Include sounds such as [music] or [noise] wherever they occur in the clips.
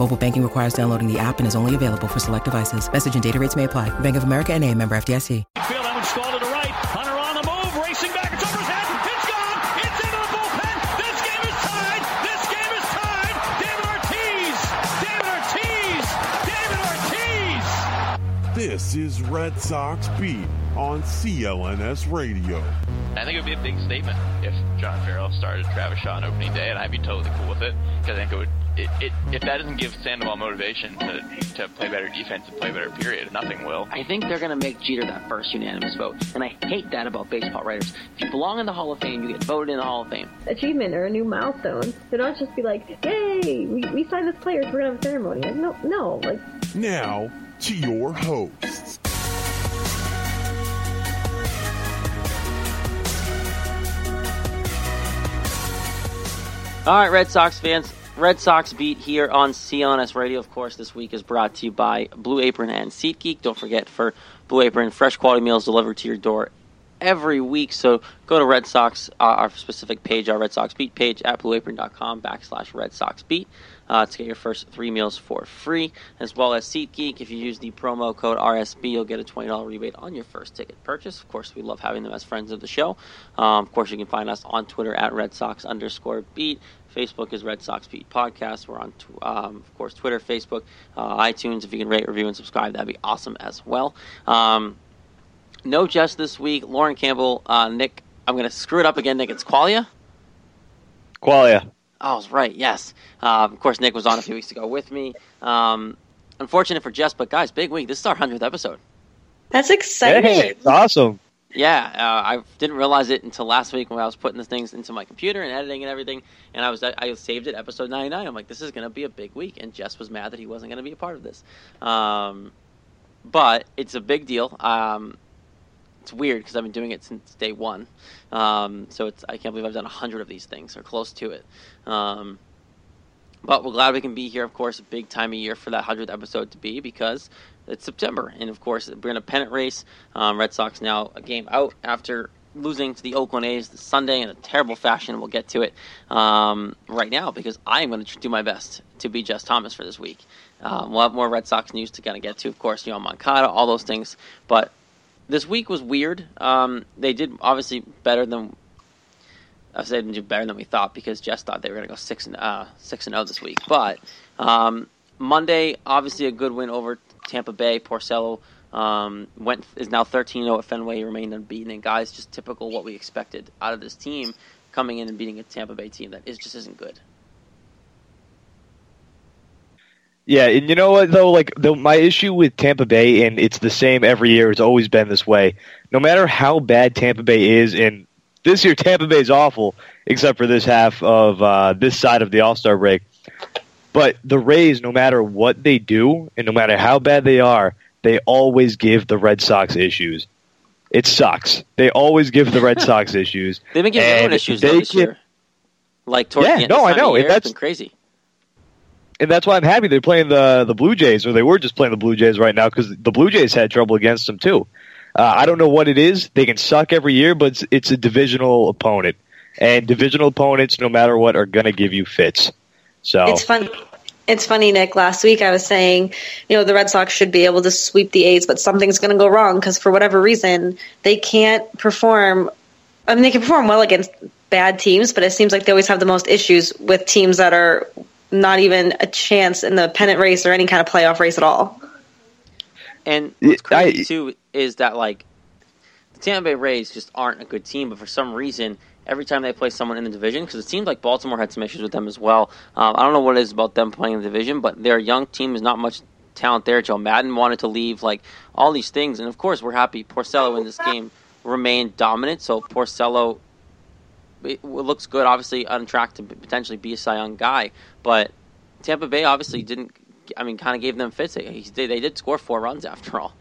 Mobile banking requires downloading the app and is only available for select devices. Message and data rates may apply. Bank of America and a member FDIC. Field that one stalled to the right. Hunter on the move, racing back. It's over his head. It's gone. It's into the bullpen. This game is tied. This game is tied. David Ortiz. David Ortiz. David Ortiz. This is Red Sox Beat on CLNS Radio. I think it would be a big statement if John Farrell started Travis Shaw on opening day, and I'd be totally cool with it because I think it would. It, it, if that doesn't give Sandoval motivation to, to play better defense and play better, period, nothing will. I think they're going to make Jeter that first unanimous vote. And I hate that about baseball writers. If you belong in the Hall of Fame, you get voted in the Hall of Fame. achievement or a new milestone. They don't just be like, "Yay, we, we signed this player, so we're gonna have a ceremony." Like, no, no, like Now to your hosts. All right, Red Sox fans. Red Sox beat here on CLNS Radio. Of course, this week is brought to you by Blue Apron and SeatGeek. Don't forget for Blue Apron, fresh quality meals delivered to your door every week. So go to Red Sox, uh, our specific page, our Red Sox Beat page at blueapron.com backslash Red Sox Beat uh, to get your first three meals for free, as well as SeatGeek. If you use the promo code RSB, you'll get a $20 rebate on your first ticket purchase. Of course, we love having them as friends of the show. Um, of course, you can find us on Twitter at Red Sox underscore Beat. Facebook is Red Sox Beat Podcast. We're on, um, of course, Twitter, Facebook, uh, iTunes. If you can rate, review, and subscribe, that'd be awesome as well. Um, no Jess this week. Lauren Campbell, uh, Nick. I'm going to screw it up again, Nick. It's Qualia? Qualia. Oh, I was right. Yes. Uh, of course, Nick was on a few weeks ago with me. Um, unfortunate for Jess, but guys, big week. This is our 100th episode. That's exciting. Hey, it's awesome. Yeah, uh, I didn't realize it until last week when I was putting the things into my computer and editing and everything, and I was I saved it episode 99. I'm like, this is going to be a big week, and Jess was mad that he wasn't going to be a part of this. Um, but it's a big deal. Um, it's weird because I've been doing it since day one, um, so it's I can't believe I've done a hundred of these things or close to it. Um, but we're glad we can be here. Of course, a big time of year for that hundredth episode to be because it's September, and of course we're in a pennant race. Um, Red Sox now a game out after losing to the Oakland A's this Sunday in a terrible fashion. We'll get to it um, right now because I am going to do my best to be Jess Thomas for this week. Um, we'll have more Red Sox news to kind of get to, of course, you know, Moncada, all those things. But this week was weird. Um, they did obviously better than I said didn't do better than we thought because Jess thought they were going to go six and uh, six and zero this week. But um, Monday, obviously a good win over Tampa Bay. Porcello um, went is now 13-0 at Fenway. He remained unbeaten. And guys, just typical what we expected out of this team coming in and beating a Tampa Bay team that is just isn't good. Yeah, and you know what though, like the, my issue with Tampa Bay, and it's the same every year. It's always been this way. No matter how bad Tampa Bay is, and this year Tampa Bay is awful, except for this half of uh, this side of the All Star break. But the Rays, no matter what they do, and no matter how bad they are, they always give the Red Sox issues. It sucks. They always give the Red Sox issues. [laughs] They've been giving everyone issues though, this year. Like towards Yeah, the end no, I know, year, and it's been that's- crazy. And that's why I'm happy they're playing the the Blue Jays, or they were just playing the Blue Jays right now because the Blue Jays had trouble against them too. Uh, I don't know what it is. They can suck every year, but it's, it's a divisional opponent, and divisional opponents, no matter what, are going to give you fits. So It's fun. It's funny, Nick. Last week I was saying, you know, the Red Sox should be able to sweep the A's, but something's going to go wrong because for whatever reason they can't perform. I mean, they can perform well against bad teams, but it seems like they always have the most issues with teams that are not even a chance in the pennant race or any kind of playoff race at all. And what's crazy too is that like the Tampa Bay Rays just aren't a good team, but for some reason, every time they play someone in the division, because it seemed like Baltimore had some issues with them as well. Um, I don't know what it is about them playing in the division, but their young team is not much talent there. Joe Maddon wanted to leave, like all these things, and of course we're happy Porcello in this game remained dominant. So Porcello it looks good, obviously on track to potentially be a Cy Young guy, but Tampa Bay obviously didn't. I mean, kind of gave them fits. They, they did score four runs after all.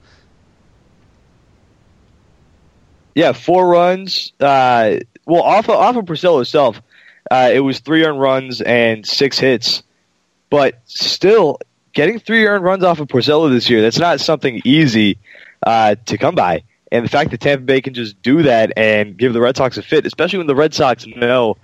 Yeah, four runs. Uh, well, off of, off of Porcello itself, uh, it was three earned runs and six hits. But still, getting three earned runs off of Porcello this year, that's not something easy uh, to come by. And the fact that Tampa Bay can just do that and give the Red Sox a fit, especially when the Red Sox know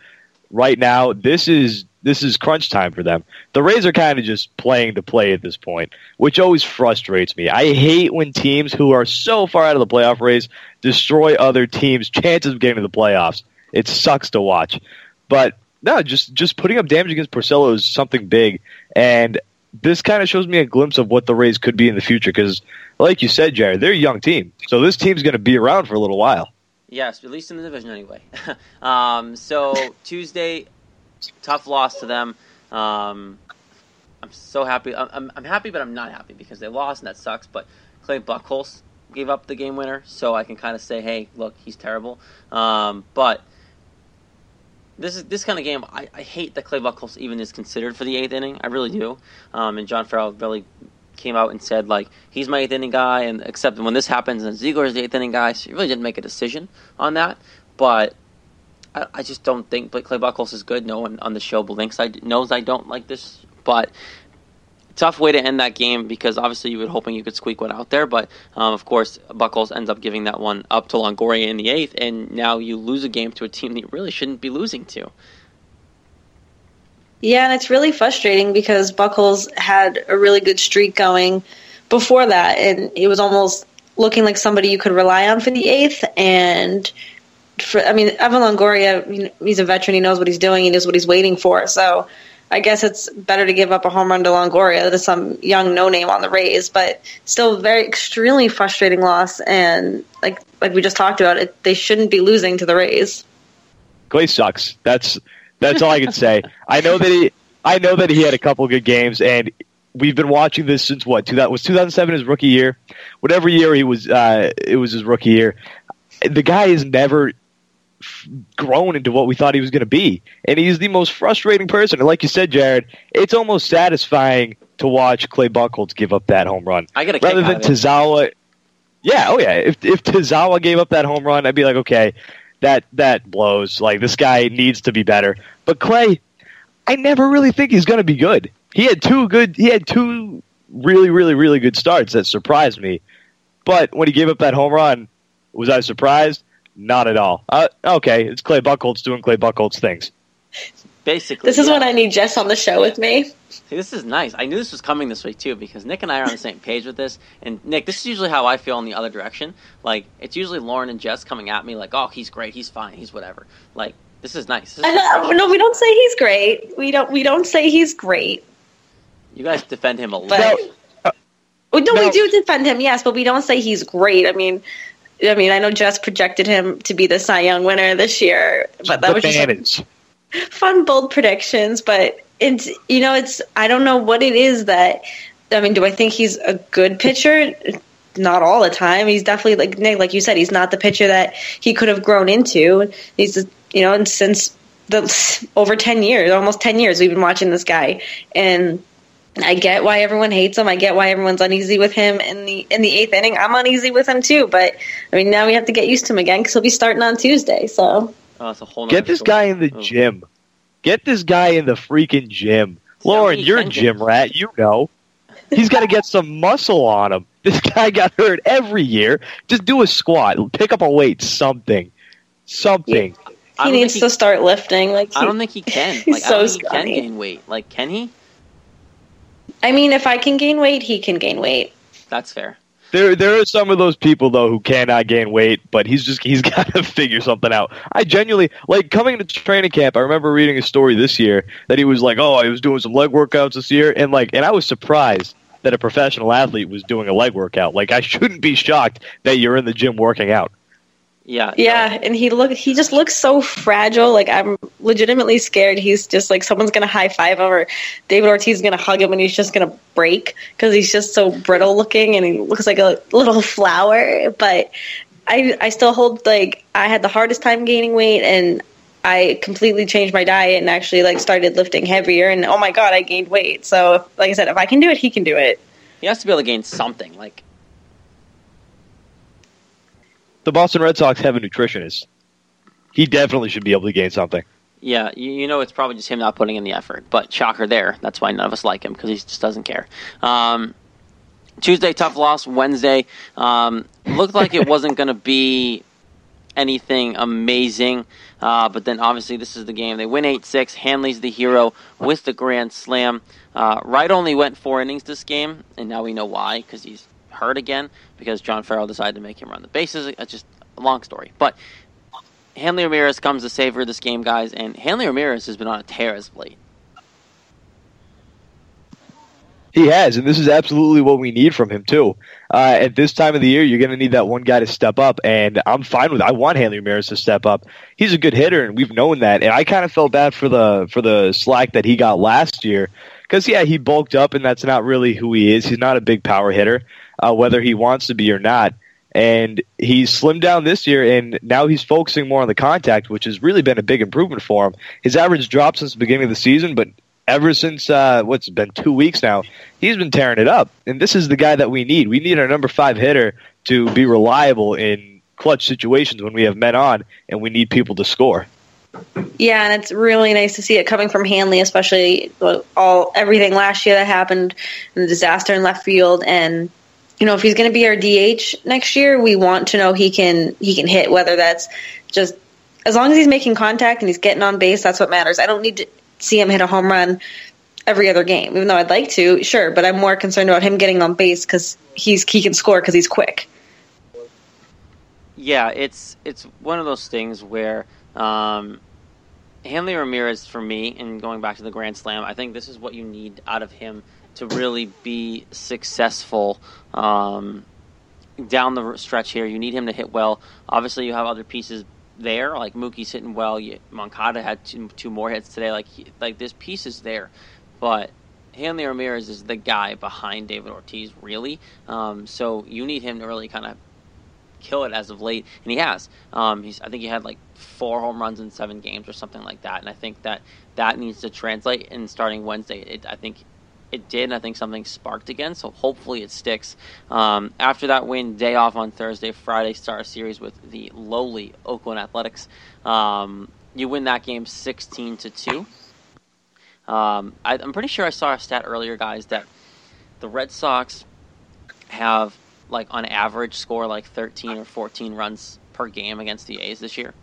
right now this is this is crunch time for them. The Rays are kind of just playing to play at this point, which always frustrates me. I hate when teams who are so far out of the playoff race destroy other teams' chances of getting to the playoffs. It sucks to watch. But no, just just putting up damage against Porcello is something big, and this kind of shows me a glimpse of what the Rays could be in the future. Because, like you said, Jared, they're a young team, so this team's going to be around for a little while. Yes, at least in the division anyway. [laughs] um, so Tuesday, tough loss to them. Um, I'm so happy. I'm, I'm, happy, but I'm not happy because they lost, and that sucks. But Clay Buchholz gave up the game winner, so I can kind of say, hey, look, he's terrible. Um, but this is this kind of game. I, I hate that Clay Buchholz even is considered for the eighth inning. I really do. Um, and John Farrell really came out and said like he's my eighth inning guy, and except when this happens, and Ziegler is the eighth inning guy, so he really didn't make a decision on that. But I, I just don't think Clay Buchholz is good. No one on the show blinks. I knows I don't like this, but tough way to end that game because obviously you were hoping you could squeak one out there, but um, of course Buchholz ends up giving that one up to Longoria in the eighth, and now you lose a game to a team that you really shouldn't be losing to. Yeah, and it's really frustrating because Buchholz had a really good streak going before that, and it was almost looking like somebody you could rely on for the eighth. And for, I mean, Evan Longoria, he's a veteran; he knows what he's doing, he knows what he's waiting for. So I guess it's better to give up a home run to Longoria than some young no name on the Rays, but still very extremely frustrating loss. And like like we just talked about, it they shouldn't be losing to the Rays. Clay sucks. That's that's all I can say. I know that he I know that he had a couple good games, and we've been watching this since what? That was 2007 his rookie year. Whatever year he was, uh, it was his rookie year. The guy has never grown into what we thought he was going to be. And he's the most frustrating person. And like you said, Jared, it's almost satisfying to watch Clay Buchholz give up that home run. I get a rather than Tazawa. Yeah, oh yeah. If if Tazawa gave up that home run, I'd be like, okay, that that blows. Like this guy needs to be better. But Clay, I never really think he's going to be good. He had two good. He had two really, really, really good starts that surprised me. But when he gave up that home run, was I surprised? Not at all. Uh, okay, it's Clay Buchholz doing Clay Buchholz things. Basically, this is yeah. when I need Jess on the show with me. See, this is nice. I knew this was coming this week too because Nick and I are on the same page with this. And Nick, this is usually how I feel in the other direction. Like it's usually Lauren and Jess coming at me like, "Oh, he's great. He's fine. He's whatever." Like this is nice. This is no, we don't say he's great. We don't. We don't say he's great. You guys defend him a lot. no, no, we do defend him, yes, but we don't say he's great. I mean, I mean, I know Jess projected him to be the Cy Young winner this year, but that was just fun, bold predictions. But it's you know, it's I don't know what it is that I mean. Do I think he's a good pitcher? Not all the time. He's definitely like Nick, like you said, he's not the pitcher that he could have grown into. He's you know, and since the over ten years, almost ten years, we've been watching this guy, and I get why everyone hates him. I get why everyone's uneasy with him in the in the eighth inning. I'm uneasy with him too, but I mean now we have to get used to him again because he'll be starting on Tuesday. So oh, get this guy in the oh. gym. Get this guy in the freaking gym. See, Lauren, you're a gym rat. You know he's got to get some muscle on him. [laughs] This guy got hurt every year. Just do a squat, pick up a weight, something, something. Yeah. He needs he, to start lifting. Like he, I don't think he can. [laughs] Like so I don't think he can gain weight. Like can he? I mean, if I can gain weight, he can gain weight. That's fair. There, there are some of those people though who cannot gain weight, but he's just he's [laughs] got to figure something out. I genuinely like coming to training camp. I remember reading a story this year that he was like, "Oh, I was doing some leg workouts this year," and like, and I was surprised that a professional athlete was doing a leg workout. Like, I shouldn't be shocked that you're in the gym working out. Yeah, Yeah, and he look he just looks so fragile. Like I'm legitimately scared. He's just like someone's gonna high five him or David Ortiz is gonna hug him and he's just gonna break because he's just so brittle looking and he looks like a little [laughs] flower. But I I still hold like I had the hardest time gaining weight and I completely changed my diet and actually like started lifting heavier and oh my god I gained weight. So like I said, if I can do it, he can do it. he has to be able to gain something. Like The Boston Red Sox have a nutritionist. He definitely should be able to gain something. Yeah, you, you know it's probably just him not putting in the effort. But shocker there. That's why none of us like him because he just doesn't care. Um, Tuesday, tough loss. Wednesday, um, looked like it wasn't going to be anything amazing. Uh, but then obviously this is the game. They win 8 6. Hanley's the hero with the grand slam. Uh, Wright only went four innings this game, and now we know why because he's hurt again because John Farrell decided to make him run the bases. It's just a long story. But Hanley Ramirez comes to save her this game, guys, and Hanley Ramirez has been on a tear as of late. He has, and this is absolutely what we need from him too. Uh, at this time of the year, you're going to need that one guy to step up, and I'm fine with. It. I want Hanley Ramirez to step up. He's a good hitter, and we've known that. And I kind of felt bad for the for the slack that he got last year, because yeah, he bulked up, and that's not really who he is. He's not a big power hitter, uh, whether he wants to be or not. And he's slimmed down this year, and now he's focusing more on the contact, which has really been a big improvement for him. His average dropped since the beginning of the season, but ever since uh, what's been two weeks now, he's been tearing it up. And this is the guy that we need. We need our number five hitter to be reliable in clutch situations when we have men on, and we need people to score. Yeah, and it's really nice to see it coming from Hanley, especially all everything last year that happened, the disaster in left field, and you know if he's going to be our DH next year, we want to know he can he can hit. Whether that's just as long as he's making contact and he's getting on base, that's what matters. I don't need to see him hit a home run every other game, even though I'd like to, sure. But I'm more concerned about him getting on base because he's he can score because he's quick. Yeah, it's it's one of those things where um, Hanley Ramirez, for me, and going back to the Grand Slam, I think this is what you need out of him to really be successful um, down the stretch here. You need him to hit well. Obviously, you have other pieces there, like Mookie's hitting well. Moncada had two, two more hits today. Like like this piece is there, but Hanley Ramirez is the guy behind David Ortiz, really. Um, so you need him to really kind of kill it as of late, and he has. Um, he's I think he had like four home runs in seven games or something like that, and I think that that needs to translate in starting Wednesday. It, I think it did, and I think something sparked again. So hopefully it sticks. Um, after that win, day off on Thursday, Friday start a series with the lowly Oakland Athletics. Um, you win that game sixteen to two. Um, I, I'm pretty sure I saw a stat earlier, guys, that the Red Sox have like on average score like 13 or 14 runs per game against the A's this year.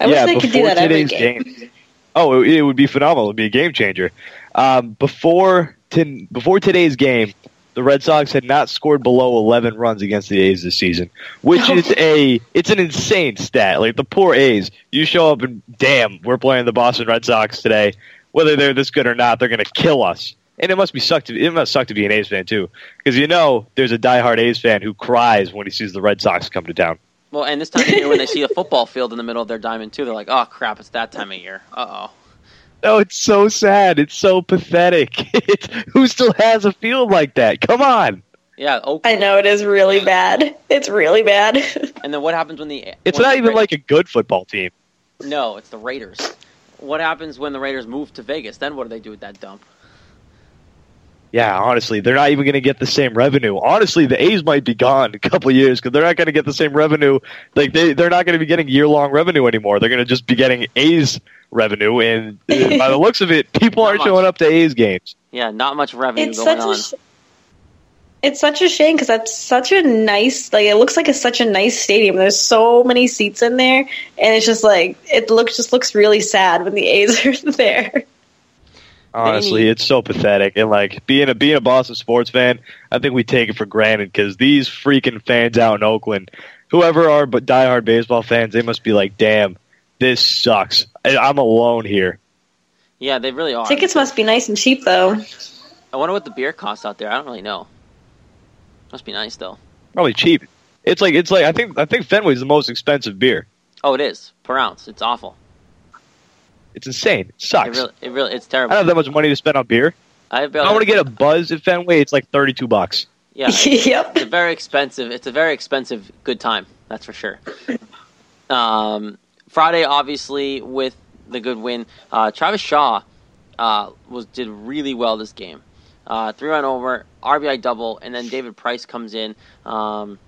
I yeah, wish they could do that every today's game. Oh, it, it would be phenomenal. It would be a game changer. Um, before to, before today's game, the Red Sox had not scored below 11 runs against the A's this season, which is [laughs] a it's an insane stat. Like the poor A's, you show up and damn, we're playing the Boston Red Sox today. Whether they're this good or not, they're going to kill us. And it must be suck to it must suck to be an A's fan too, because you know there's a diehard A's fan who cries when he sees the Red Sox come to town. Well, and this time of year when they see a [laughs] football field in the middle of their diamond too, they're like, "Oh crap, it's that time of year." Uh oh. No, it's so sad. It's so pathetic. [laughs] It's, who still has a field like that? Come on. Yeah, I know it is really bad. It's really bad. [laughs] And then what happens when the? It's when not the even Ra- like a good football team. No, it's the Raiders. What happens when the Raiders move to Vegas? Then what do they do with that dump? Yeah, honestly, they're not even going to get the same revenue. Honestly, the A's might be gone in a couple years because they're not going to get the same revenue. Like they, they're not going to be getting year long revenue anymore. They're going to just be getting A's revenue, and by the [laughs] looks of it, people aren't much. showing up to A's games. Yeah, not much revenue it's going such on. a sh- it's such a shame because that's such a nice like it looks like it's such a nice stadium there's so many seats in there and it's just like it looks just looks really sad when the a's [laughs] are there Honestly, need- it's so pathetic. And like being a being a Boston sports fan, I think we take it for granted because these freaking fans out in Oakland, whoever are but diehard baseball fans, they must be like, "Damn, this sucks. I, I'm alone here." yeah, they really are. tickets must be nice and cheap though I wonder what the beer costs out there. I don't really know. Must be nice though. Probably cheap. It's like it's like I think I think Fenway's the most expensive beer. Oh, it is per ounce. It's awful. It's insane. It It sucks. really, it really, it's terrible. I don't have that much money to spend on beer. I, If I want to get a buzz at Fenway, it's like thirty two bucks. Yeah, [laughs] it's, yep. it's a very expensive. It's a very expensive good time. That's for sure. Um, Friday, obviously, with the good win, uh, Travis Shaw uh, was did really well this game. Uh, three run over, RBI double, and then David Price comes in um,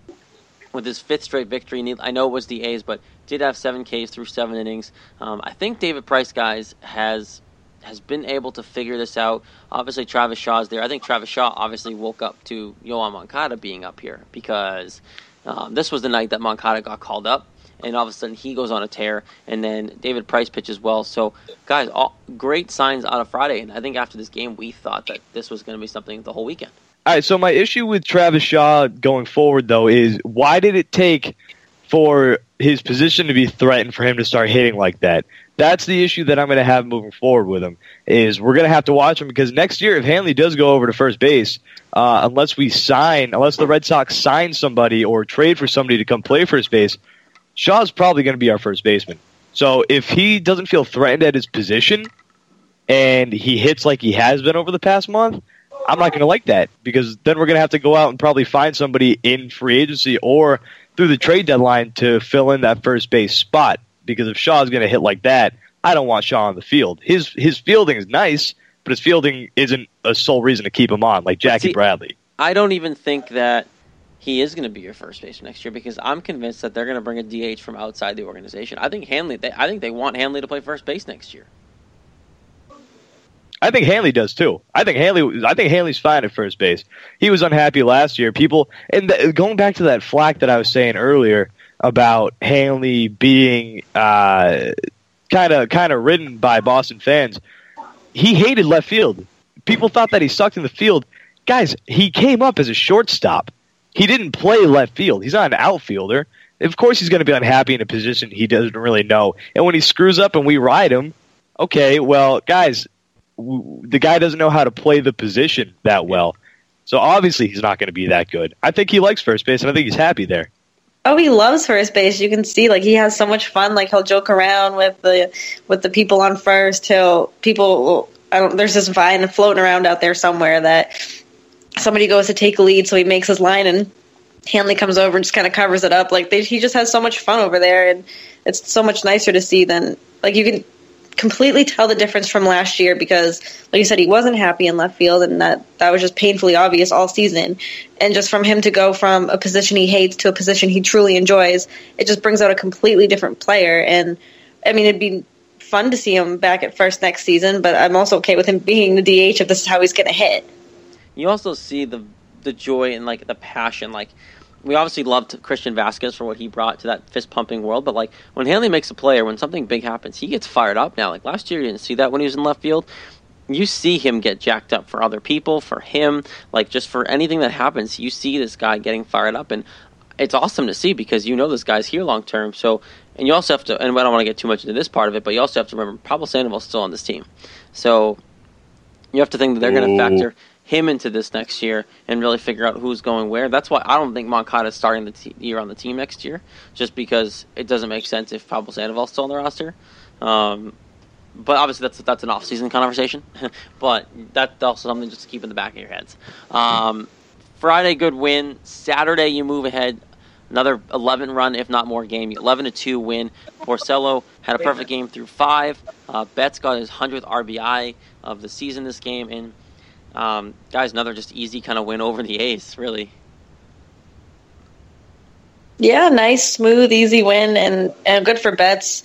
with his fifth straight victory. I know it was the A's, but did have seven Ks through seven innings. Um, I think David Price, guys, has has been able to figure this out. Obviously, Travis Shaw's there. I think Travis Shaw obviously woke up to Yoan Moncada being up here because um, this was the night that Moncada got called up, and all of a sudden he goes on a tear, and then David Price pitches well. So, guys, all great signs out of Friday, and I think after this game, we thought that this was going to be something the whole weekend. All right, so my issue with Travis Shaw going forward though is why did it take for his position to be threatened for him to start hitting like that? That's the issue that I'm going to have moving forward with him. Is we're going to have to watch him because next year, if Hanley does go over to first base, uh, unless we sign, unless the Red Sox sign somebody or trade for somebody to come play first base, Shaw's probably going to be our first baseman. So if he doesn't feel threatened at his position and he hits like he has been over the past month, I'm not going to like that because then we're going to have to go out and probably find somebody in free agency or through the trade deadline to fill in that first base spot. Because if Shaw's going to hit like that, I don't want Shaw on the field. His his fielding is nice, but his fielding isn't a sole reason to keep him on, like Jackie see- Bradley. I don't even think that he is going to be your first baseman next year because I'm convinced that they're going to bring a DH from outside the organization. I think Hanley. They, I think they want Hanley to play first base next year. I think Hanley does too. I think Hanley. I think Hanley's fine at first base. He was unhappy last year. People and th- going back to that flack that I was saying earlier about Hanley being kind of kind of ridden by Boston fans. He hated left field. People thought that he sucked in the field. Guys, he came up as a shortstop. He didn't play left field. He's not an outfielder. Of course, he's going to be unhappy in a position he doesn't really know. And when he screws up and we ride him, okay, well, guys, the guy doesn't know how to play the position that well. So obviously he's not going to be that good. I think he likes first base, and I think he's happy there. Oh, he loves first base. You can see like he has so much fun. Like he'll joke around with the with the people on first. He'll people. I don't. There's this vine floating around out there somewhere that somebody goes to take a lead, so he makes his line and Hanley comes over and just kind of covers it up. Like they, he just has so much fun over there, and it's so much nicer to see than like you can completely tell the difference from last year because, like you said, he wasn't happy in left field, and that that was just painfully obvious all season. And just from him to go from a position he hates to a position he truly enjoys, it just brings out a completely different player. And I mean, it'd be fun to see him back at first next season, but I'm also okay with him being the DH if this is how he's going to hit. You also see the the joy and like the passion. Like we obviously loved Christian Vazquez for what he brought to that fist pumping world, but like when Hanley makes a play or when something big happens, he gets fired up now. Like last year, you didn't see that when he was in left field. You see him get jacked up for other people, for him, like just for anything that happens. You see this guy getting fired up, and it's awesome to see because you know this guy's here long term. So, and you also have to, and I don't want to get too much into this part of it, but you also have to remember Pablo Sandoval's still on this team. So you have to think that they're going to factor him into this next year and really figure out who's going where. That's why I don't think Moncada is starting the te- year on the team next year, just because it doesn't make sense if Pablo Sandoval's still on the roster. Um, but obviously, that's that's an off-season conversation. [laughs] but that's also something just to keep in the back of your heads. Um, Friday, good win. Saturday, you move ahead. Another 11 run, if not more, game. 11 to 2 win. Porcello had a perfect game through five. Uh, Betts got his 100th RBI of the season this game. And, um, guys, another just easy kind of win over the A's, really. Yeah, nice, smooth, easy win, and and good for Betts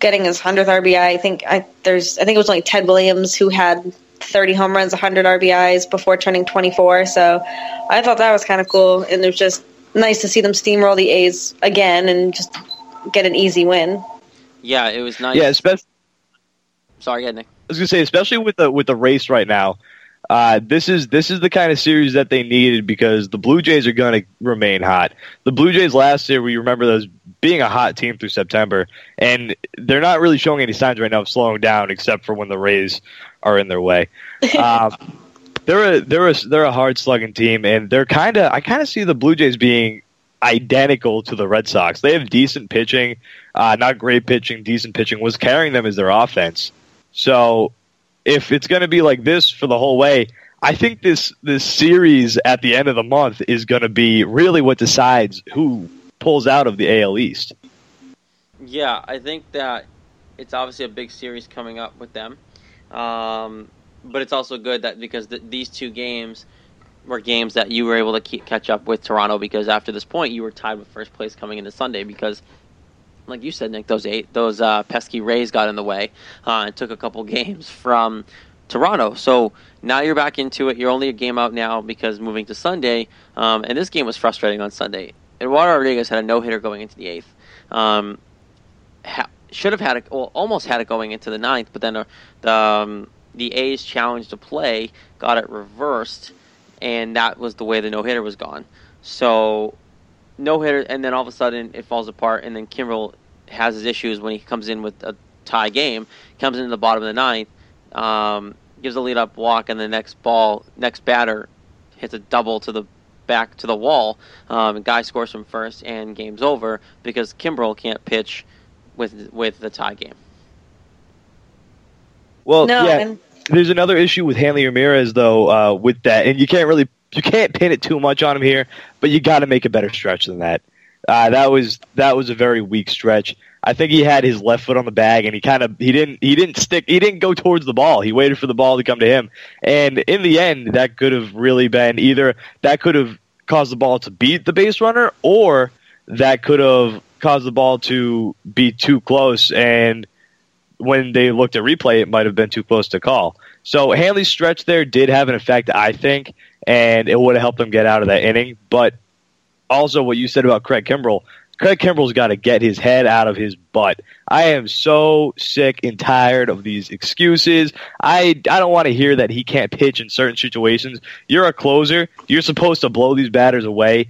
getting his hundredth RBI. I think I there's I think it was only Ted Williams who had 30 home runs, 100 RBIs before turning 24. So I thought that was kind of cool, and it was just nice to see them steamroll the A's again and just get an easy win. Yeah, it was nice. Yeah, especially. Sorry, yeah, Nick. I was gonna say, especially with the with the race right now, uh, this is this is the kind of series that they needed because the Blue Jays are going to remain hot. The Blue Jays last year, we remember those being a hot team through September, and they're not really showing any signs right now of slowing down, except for when the Rays are in their way. [laughs] Um, they're a they're a they're a hard slugging team, and they're kind of I kind of see the Blue Jays being identical to the Red Sox. They have decent pitching, uh, not great pitching, decent pitching. Was carrying them as their offense. So if it's going to be like this for the whole way, I think this this series at the end of the month is going to be really what decides who pulls out of the AL East. Yeah, I think that it's obviously a big series coming up with them, um, but it's also good that because th- these two games were games that you were able to keep, catch up with Toronto because after this point you were tied with first place coming into Sunday because like you said, Nick, those eight, those uh, pesky Rays got in the way uh, and took a couple [laughs] games from Toronto. So now you're back into it. You're only a game out now because moving to Sunday, um, and this game was frustrating on Sunday. Eduardo Rodriguez had a no hitter going into the eighth. Um, ha- should have had it, well, almost had it going into the ninth, but then uh, the um, the A's challenge to play got it reversed, and that was the way the no hitter was gone. So no hitter, and then all of a sudden it falls apart, and then Kimbrel has his issues when he comes in with a tie game, comes into the bottom of the ninth, um, gives a lead up walk, and the next ball, next batter hits a double to the back to the wall. Um, guy scores from first, and game's over because Kimbrel can't pitch with with the tie game. Well, No, yeah. and- There's another issue with Hanley Ramirez though uh, with that, and you can't really you can't pin it too much on him here, but you got to make a better stretch than that. Uh, that was that was a very weak stretch. I think he had his left foot on the bag, and he kind of he didn't he didn't stick he didn't go towards the ball. He waited for the ball to come to him, and in the end, that could have really been either that could have caused the ball to beat the base runner, or that could have caused the ball to be too close and when they looked at replay, it might have been too close to call. So Hanley's stretch there did have an effect, I think, and it would have helped them get out of that inning. But also, what you said about Craig Kimbrel, Craig Kimbrel's got to get his head out of his butt. I am so sick and tired of these excuses. I I don't want to hear that he can't pitch in certain situations. You're a closer. You're supposed to blow these batters away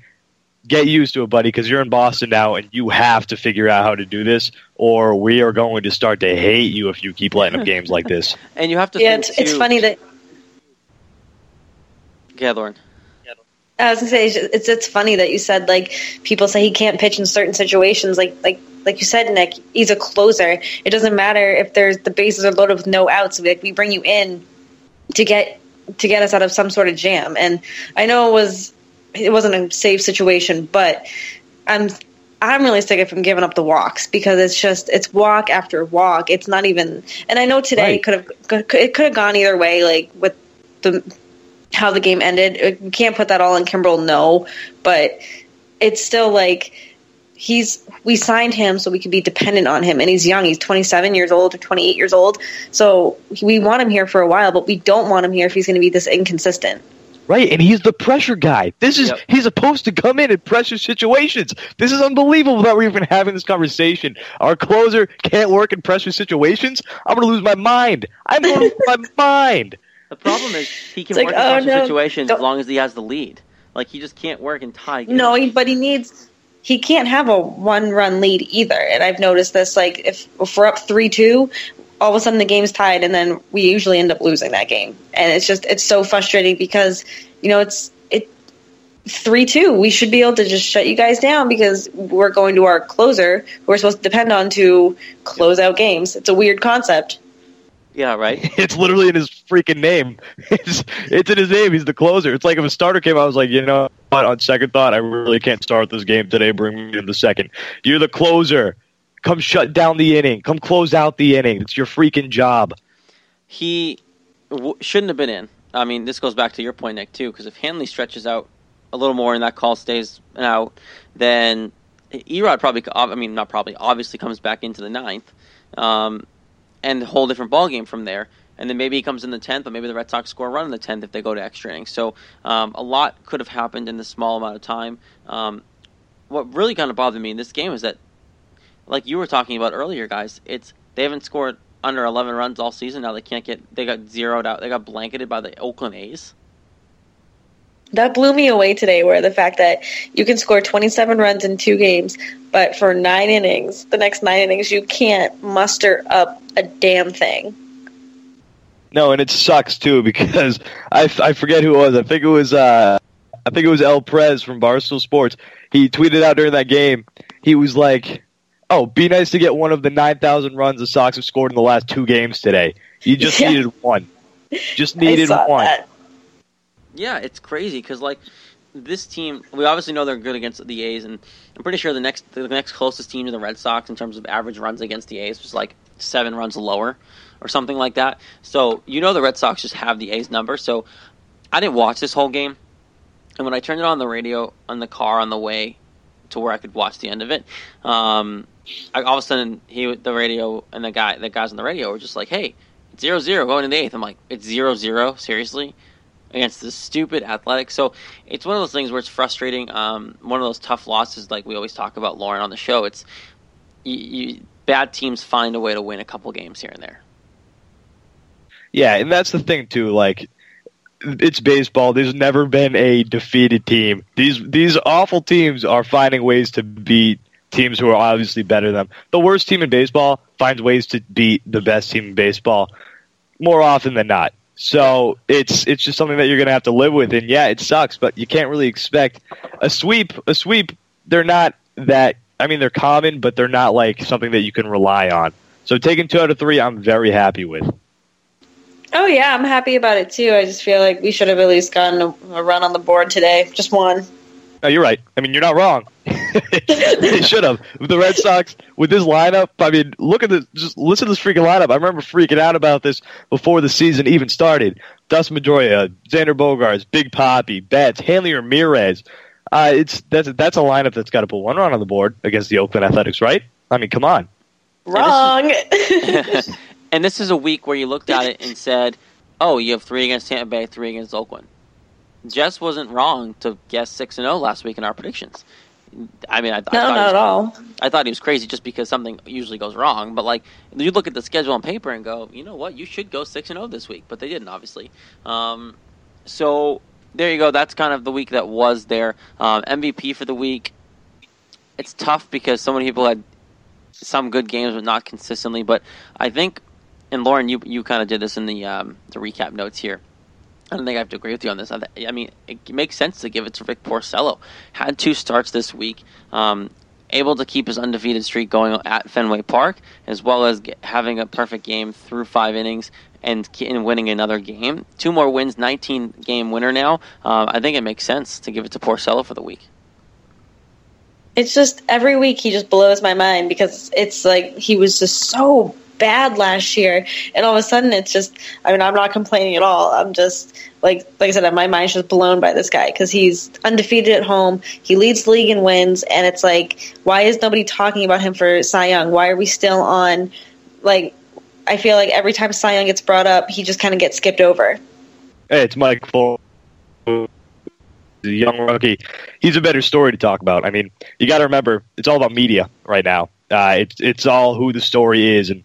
get used to it, buddy, because you're in Boston now and you have to figure out how to do this, or we are going to start to hate you if you keep letting up games like this. [laughs] And you have to. Yeah, think, it's, it's too- funny that Yeah, Lauren. I was gonna say it's, it's it's funny that you said like people say he can't pitch in certain situations. Like like like you said, Nick, he's a closer. It doesn't matter if there's the bases are loaded with no outs. Like we bring you in to get to get us out of some sort of jam. And I know it was it wasn't a safe situation, but I'm I'm really sick of him giving up the walks because it's just it's walk after walk. It's not even. And I know today Right. could have it could have gone either way. Like with the how the game ended, uh, we can't put that all on Kimbrel. No, but it's still like he's we signed him so we could be dependent on him and he's young he's 27 years old or 28 years old so we want him here for a while but we don't want him here if he's going to be this inconsistent Right, and he's the pressure guy. This is Yep. he's supposed to come in in pressure situations. This is unbelievable that we're even having this conversation. Our closer can't work in pressure situations. I'm going to lose my mind. I'm going to lose my [laughs] mind. The problem is he can It's work like, in oh, pressure no, situations don't- as long as he has the lead. Like he just can't work in tie games. No, but he needs. He can't have a one-run lead either. And I've noticed this. Like if, if we're up three-two, all of a sudden the game's tied, and then we usually end up losing that game. And it's just it's so frustrating because you know it's it three-two. We should be able to just shut you guys down because we're going to our closer, who we're supposed to depend on to close out games. It's a weird concept. Yeah, right. [laughs] It's literally in his freaking name. [laughs] It's it's in his name. He's the closer. It's like if a starter came I was like, you know what? On second thought, I really can't start this game today. Bring me in the second. You're the closer. Come shut down the inning. Come close out the inning. It's your freaking job. He w- shouldn't have been in. I mean, this goes back to your point, Nick, too, because if Hanley stretches out a little more and that call stays out, then Erod probably, I mean, not probably, obviously comes back into the ninth, um, and a whole different ball game from there. And then maybe he comes in the tenth, but maybe the Red Sox score a run in the tenth if they go to extra innings. So um, a lot could have happened in this small amount of time. Um, what really kind of bothered me in this game is that, like you were talking about earlier, guys, it's they haven't scored under 11 runs all season. Now they can't get they got zeroed out. They got blanketed by the Oakland A's. That blew me away today, where the fact that you can score 27 runs in two games, but for nine innings, the next nine innings, you can't muster up a damn thing. No, and it sucks too because [laughs] I, I forget who it was. I think it was uh, I think it was El Prez from Barstool Sports. he tweeted out during that game. He was like, "Oh, be nice to get one of the nine thousand runs the Sox have scored in the last two games today. You just Yeah. needed one. Just [laughs] needed I saw one." that. Yeah, it's crazy because like this team, we obviously know they're good against the A's, and I'm pretty sure the next the next closest team to the Red Sox in terms of average runs against the A's was like seven runs lower or something like that. So you know the Red Sox just have the A's number. So I didn't watch this whole game, and when I turned it on the radio on the car on the way to where I could watch the end of it, um, I, all of a sudden he the radio and the guy the guys on the radio were just like, "Hey, it's zero zero going to the eighth. I'm like, "It's zero zero seriously." against this stupid athletic. So it's one of those things where it's frustrating. Um, one of those tough losses, like we always talk about Lauren on the show. It's you, you, bad teams find a way to win a couple games here and there. Yeah, and that's the thing too. Like, it's baseball. There's never been a defeated team. These these awful teams are finding ways to beat teams who are obviously better than them. The worst team in baseball finds ways to beat the best team in baseball more often than not. So it's it's just something that you're gonna have to live with. And yeah, it sucks, but you can't really expect a sweep. A sweep. They're not that. I mean, they're common, but they're not like something that you can rely on. So taking two out of three, I'm very happy with. Oh yeah, I'm happy about it too. I just feel like we should have at least gotten a, a run on the board today, just one. No, you're right. I mean, you're not wrong. [laughs] they should have. The Red Sox, with this lineup, I mean, look at this. Just listen to this freaking lineup. I remember freaking out about this before the season even started. Dustin Pedroia, Xander Bogaerts, Big Poppy, Betts, Hanley Ramirez. Uh, it's that's that's a lineup that's got to put one run on the board against the Oakland Athletics, right? I mean, come on. Wrong. [laughs] and this is a week where you looked at it and said, "Oh, you have three against Tampa Bay, three against Oakland." Jess wasn't wrong to guess six and zero last week in our predictions. I mean, I, I no, thought not was- at all. I thought he was crazy just because something usually goes wrong. But like, you look at the schedule on paper and go, you know what, you should go six and zero this week, but they didn't, obviously. Um, so there you go. That's kind of the week that was there. Um, MVP for the week. It's tough because so many people had some good games, but not consistently. But I think, and Lauren, you you kind of did this in the um, the recap notes here. I don't think I have to agree with you on this. I, mean, it makes sense to give it to Rick Porcello. Had two starts this week, um, able to keep his undefeated streak going at Fenway Park, as well as get, having a perfect game through five innings and, and winning another game. Two more wins, 19 game winner now. Um, I think it makes sense to give it to Porcello for the week. It's just every week he just blows my mind because it's like he was just so bad last year, and all of a sudden it's just. I mean, I'm not complaining at all. I'm just like like I said, my mind's just blown by this guy because he's undefeated at home. He leads the league in wins, and it's like, why is nobody talking about him for Cy Young? Why are we still on? Like, I feel like every time Cy Young gets brought up, he just kind of gets skipped over. Hey, it's Mike the young rookie. He's a better story to talk about. I mean, you got to remember, it's all about media right now. Uh, it's it's all who the story is, and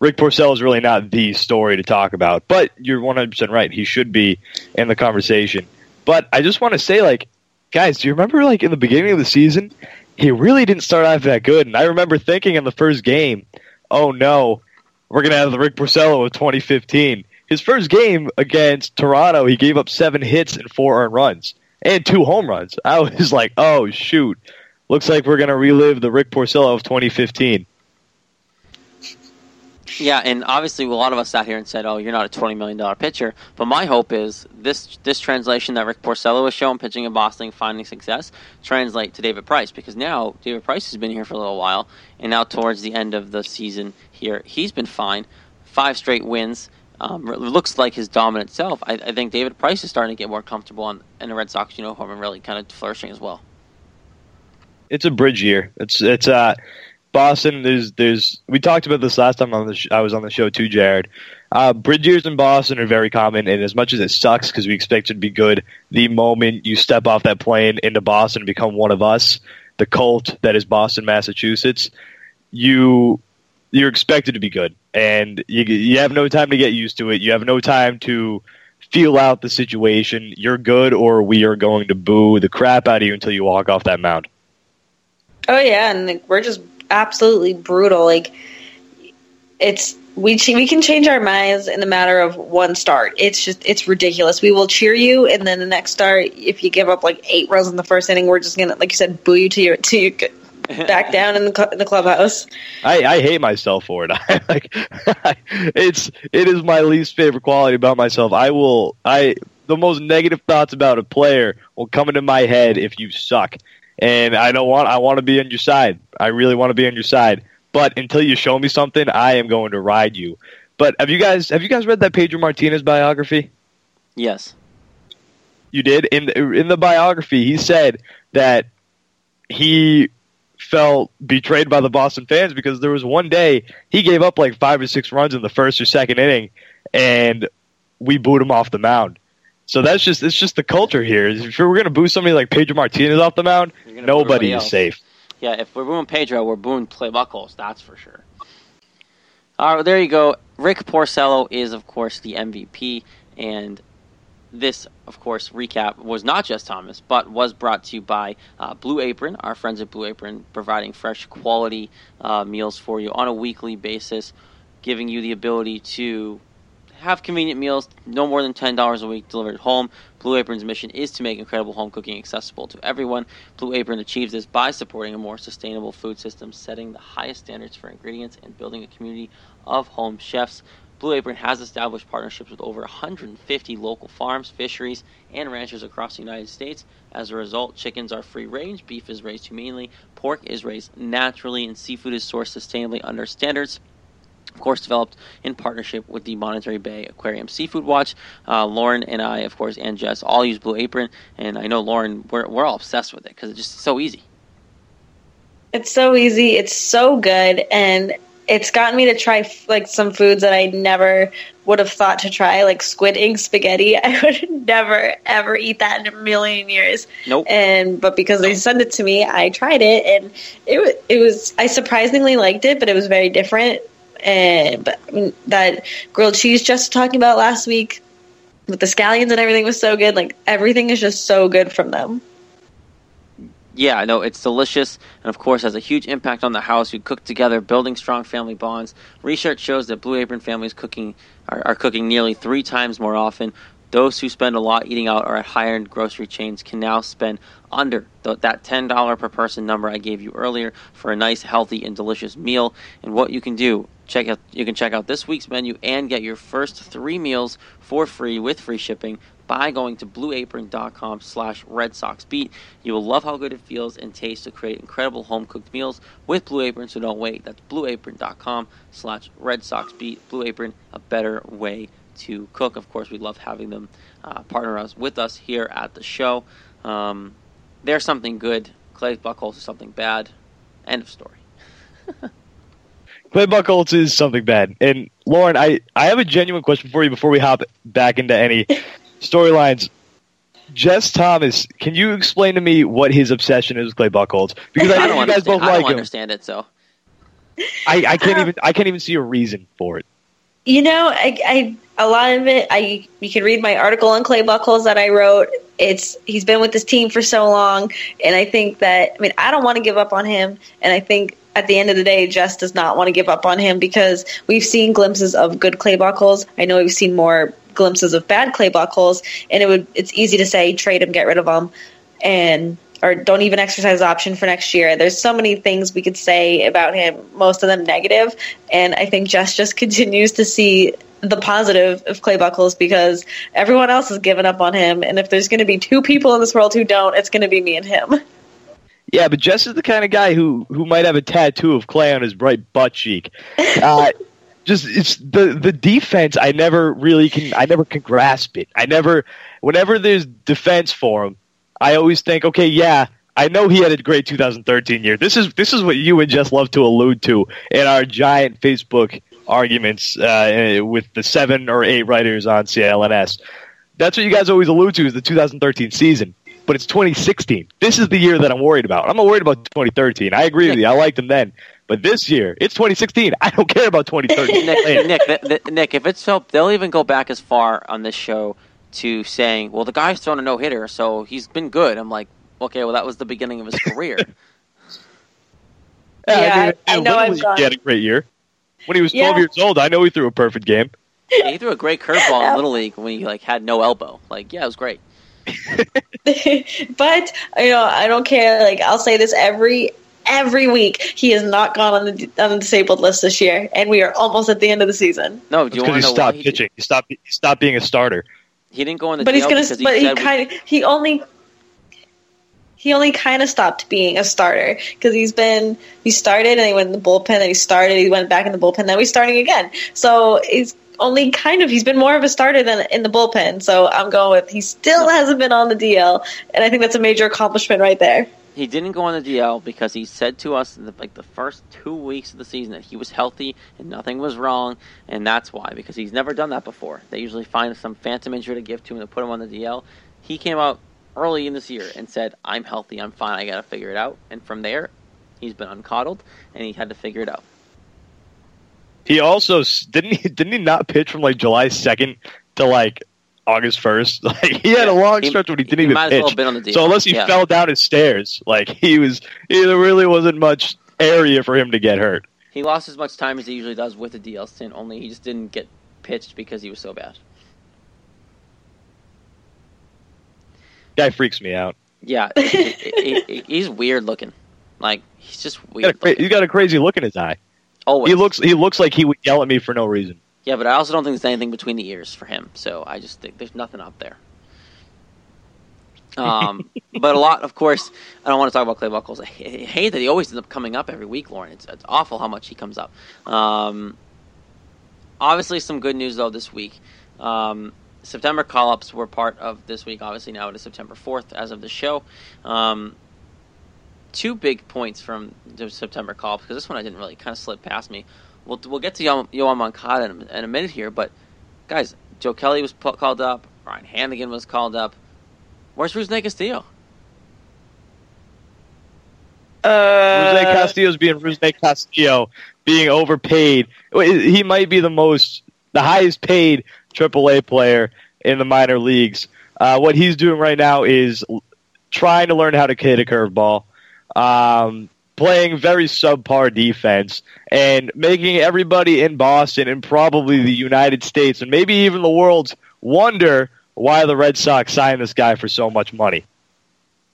Rick Porcel is really not the story to talk about. But you're 100 percent right. He should be in the conversation. But I just want to say, like, guys, do you remember, like, in the beginning of the season, he really didn't start off that good, and I remember thinking in the first game, oh no, we're gonna have the Rick Porcello of 2015. His first game against Toronto, he gave up seven hits and four earned runs and two home runs. [laughs] I was like, oh shoot, looks like we're gonna relive the Rick Porcello of 2015. Yeah, and obviously a lot of us sat here and said, "Oh, you're not a twenty million dollar pitcher." But my hope is this this translation that Rick Porcello was shown pitching in Boston, finding success, translate to David Price because now David Price has been here for a little while, and now towards the end of the season here, he's been fine, five straight wins. Um, looks like his dominant self. I, I think David Price is starting to get more comfortable on, in the Red Sox uniform and really kind of flourishing as well. It's a bridge year. It's it's uh Boston. There's there's we talked about this last time on the sh- I was on the show too, Jared. Uh, bridge years in Boston are very common, and as much as it sucks because we expect it to be good, the moment you step off that plane into Boston and become one of us, the cult that is Boston, Massachusetts, you you're expected to be good, and you you have no time to get used to it. You have no time to feel out the situation. You're good, or we are going to boo the crap out of you until you walk off that mound. Oh yeah, and like, we're just absolutely brutal. Like it's we we can change our minds in the matter of one start. It's just it's ridiculous. We will cheer you, and then the next start, if you give up like eight runs in the first inning, we're just gonna, like you said, boo you to your to your [laughs] back down in the, cl- in the clubhouse. I, I hate myself for it. [laughs] I, like, [laughs] it's it is my least favorite quality about myself. I will I the most negative thoughts about a player will come into my head if you suck, and I don't want I want to be on your side. I really want to be on your side. But until you show me something, I am going to ride you. But have you guys have you guys read that Pedro Martinez biography? Yes. You did in the, in the biography. He said that he felt betrayed by the Boston fans because there was one day he gave up like five or six runs in the first or second inning, and we booed him off the mound. So that's just it's just the culture here. If we're gonna boo somebody like Pedro Martinez off the mound, nobody is safe. Yeah, if we're booing Pedro, we're booing Clay Buchholz. That's for sure. All right, well, there you go. Rick Porcello is, of course, the MVP, and this, of course, recap was not just Thomas, but was brought to you by uh, Blue Apron, our friends at Blue Apron, providing fresh, quality uh, meals for you on a weekly basis, giving you the ability to have convenient meals, no more than $10 a week delivered home. Blue Apron's mission is to make incredible home cooking accessible to everyone. Blue Apron achieves this by supporting a more sustainable food system, setting the highest standards for ingredients, and building a community of home chefs. Blue Apron has established partnerships with over 150 local farms, fisheries, and ranchers across the United States. As a result, chickens are free range, beef is raised humanely, pork is raised naturally, and seafood is sourced sustainably under standards of course, developed in partnership with the Monterey Bay Aquarium Seafood Watch. Uh, Lauren and I, of course, and Jess all use Blue Apron, and I know Lauren, we're, we're all obsessed with it because it's just so easy. It's so easy. It's so good, and it's gotten me to try like some foods that I never would have thought to try, like squid ink spaghetti. [laughs] I would never ever eat that in a million years. Nope. And but because they sent it to me, I tried it, and it it was I surprisingly liked it, but it was very different. And but I mean, that grilled cheese just talking about last week with the scallions and everything was so good. Like everything is just so good from them. Yeah, no, it's delicious, and of course has a huge impact on the house. You cook together, building strong family bonds. Research shows that Blue Apron families cooking are, are cooking nearly three times more often. Those who spend a lot eating out or at higher end grocery chains can now spend under th- that ten dollar per person number I gave you earlier for a nice, healthy, and delicious meal. And what you can do, check out you can check out this week's menu and get your first three meals for free with free shipping by going to blueapron.com slash red sox beat. You will love how good it feels and tastes to create incredible home cooked meals with blue apron so don't wait. That's blueapron.com slash red sox beat. Blue apron a better way to cook. Of course we love having them uh, partner us with us here at the show. Um, they're something good. Clay Buchholz is something bad. End of story. [laughs] Clay Buchholz is something bad. And Lauren, I, I have a genuine question for you before we hop back into any [laughs] storylines. Jess Thomas, can you explain to me what his obsession is with Clay Buchholz? Because I, I know don't you guys understand, both I don't like him. understand it so I, I can't uh, even I can't even see a reason for it. You know, I, I a lot of it. I you can read my article on Clay Buchholz that I wrote. It's he's been with this team for so long, and I think that I mean I don't want to give up on him, and I think at the end of the day, Jess does not want to give up on him because we've seen glimpses of good Clay Buchholz. I know we've seen more glimpses of bad Clay Buchholz, and it would it's easy to say trade him, get rid of him, and or don't even exercise the option for next year. There's so many things we could say about him, most of them negative, and I think Jess just [laughs] continues to see the positive of Clay Buchholz because everyone else has given up on him, and if there's going to be two people in this world who don't, it's going to be me and him. [laughs] Yeah, but Jess is the kind of guy who who might have a tattoo of Clay on his right butt cheek. [laughs] Uh, just it's the the defense. I never really can. I never can grasp it. I never. Whenever there's defense for him, I always think, okay, yeah, I know he had a great 2013 year. This is this is what you and Jess love to allude to in our giant Facebook arguments uh, with the seven or eight writers on CLNS. That's what you guys always allude to is the 2013 season. But it's 2016. This is the year that I'm worried about. I'm not worried about 2013. I agree with you. I liked him then. But this year, it's 2016. I don't care about [laughs] 2013. Nick, Nick, th- th- Nick, if it's so, they'll even go back as far on this show to saying, "Well, the guy's thrown a no hitter, so he's been good." I'm like, okay, well, that was the beginning of his career. [laughs] Yeah, mean, I know literally, I've gone- He had a great year. When he was 12 Yeah. years old, I know he threw a perfect game. Yeah, he threw a great curveball in Little League when he like had no elbow. Like, yeah, it was great. [laughs] but you know, I don't care. Like I'll say this every every week. He has not gone on the on the disabled list this year, and we are almost at the end of the season. No, do you Because want he to know why stopped pitching. He stopped. He stopped being a starter. he didn't go on the But he's DL gonna. because he But he said we- kind of. He only. He only kind of stopped being a starter because he's been he started and he went in the bullpen and he started he went back in the bullpen then he's starting again so he's only kind of he's been more of a starter than in the bullpen so I'm going with he still hasn't been on the DL and I think that's a major accomplishment right there. He didn't go on the DL because he said to us in the, like the first two weeks of the season that he was healthy and nothing was wrong, and that's why because he's never done that before. They usually find some phantom injury to give to him to put him on the DL. He came out early in this year and said, "I'm healthy, I'm fine, I got to figure it out." And from there, he's been uncoddled and he had to figure it out. He also didn't. He, didn't he not pitch from like July 2nd to like August 1st? [laughs] Like he had a long he- stretch when he didn't he even might pitch. well been on the. So unless he Yeah. fell down his stairs, like he was, there really wasn't much area for him to get hurt. He lost as much time as he usually does with a DL stint, only he just didn't get pitched because he was so bad. Guy freaks me out. Yeah, he- he- he- he's weird looking. Like he's just He got, a weird. cra- he's got a crazy look in his eye. Always. He looks. He looks like he would yell at me for no reason. Yeah, but I also don't think there's anything between the ears for him. So I just think there's nothing up there. Um, [laughs] but a lot, of course, I don't want to talk about Clay Buchholz. I hate that he always ends up coming up every week, Lauren. It's, it's awful how much he comes up. Um, obviously, some good news though this week. Um, September call-ups were part of this week. Obviously, now it is September fourth as of the show. Um, two big points from the September call-ups because this one I didn't really kind of slip past me. We'll we'll get to Yo- Yoan Moncada in, a- in a minute here, but guys, Joe Kelly was pu- called up. Ryan Hanigan was called up. Where's Rusney Castillo? Rusney Uh, Castillo's being Rusney Castillo, being overpaid. He might be the most, the highest paid AAA player in the minor leagues. Uh, what he's doing right now is trying to learn how to hit a curveball, um, playing very subpar defense, and making everybody in Boston and probably the United States and maybe even the world wonder why the Red Sox signed this guy for so much money.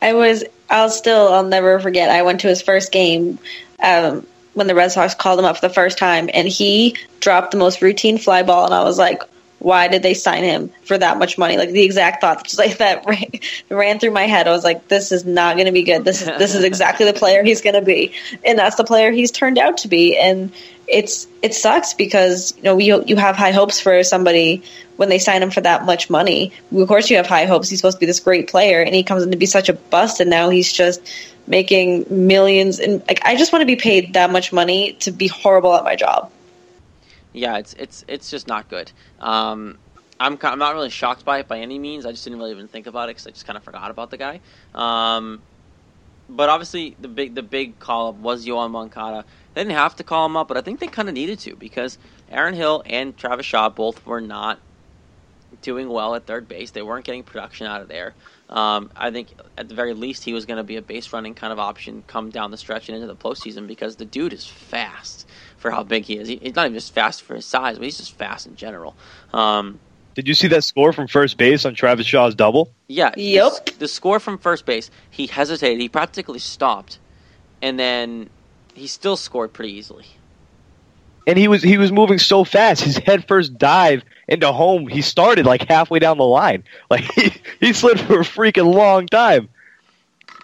I was. I'll still. I'll never forget. I went to his first game um, when the Red Sox called him up for the first time, and he dropped the most routine fly ball, and I was like, "Why did they sign him for that much money?" Like the exact thought just like that [laughs] ran, ran through my head. I was like, "This is not going to be good. This is this is exactly the player he's going to be, and that's the player he's turned out to be." And it's it sucks because you know you you have high hopes for somebody when they sign him for that much money. Of course, you have high hopes. He's supposed to be this great player, and he comes in to be such a bust, and now he's just making millions. And like, I just want to be paid that much money to be horrible at my job. Yeah, it's it's it's just not good. Um, I'm I'm not really shocked by it by any means. I just didn't really even think about it because I just kind of forgot about the guy. Um, but obviously, the big the big call up was Yoan Moncada. They didn't have to call him up, but I think they kind of needed to because Aaron Hill and Travis Shaw both were not doing well at third base. They weren't getting production out of there. Um, I think at the very least he was going to be a base running kind of option come down the stretch and into the postseason because the dude is fast for how big he is. He, he's not even just fast for his size, but he's just fast in general. Um, Did you see that score from first base on Travis Shaw's double? yeah. the Yep. s- The, score from first base, he hesitated. He practically stopped, and then he still scored pretty easily. and he was he was moving so fast. His head first dive into home, he started like halfway down the line. Like [laughs] he, he slid for a freaking long time.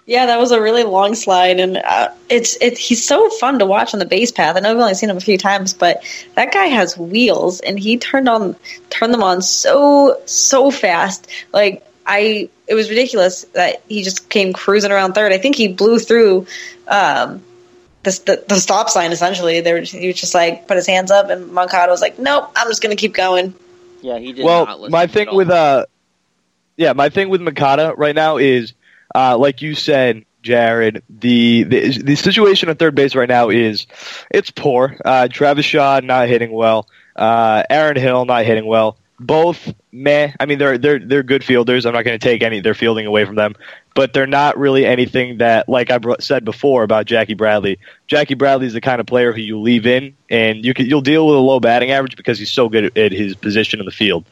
Yeah, that was a really long slide, and uh, it's it. He's so fun to watch on the base path. I know we've only seen him a few times, but that guy has wheels, and he turned on turned them on so so fast. Like I, it was ridiculous that he just came cruising around third. I think he blew through um, the, the the stop sign. Essentially, they were, he was just like put his hands up, and Moncada was like, "Nope, I'm just going to keep going." Yeah, he did. not well, listen my at thing all. with uh, yeah, my thing with Moncada right now is, uh, like you said, Jared, the, the the situation at third base right now is it's poor. Uh, Travis Shaw not hitting well. Uh, Aaron Hill not hitting well. Both meh. I mean, they're they're they're good fielders. I'm not going to take any their fielding away from them. but they're not really anything that, like I said before about Jackie Bradley. Jackie Bradley is the kind of player who you leave in, and you can, you'll deal with a low batting average because he's so good at his position in the field.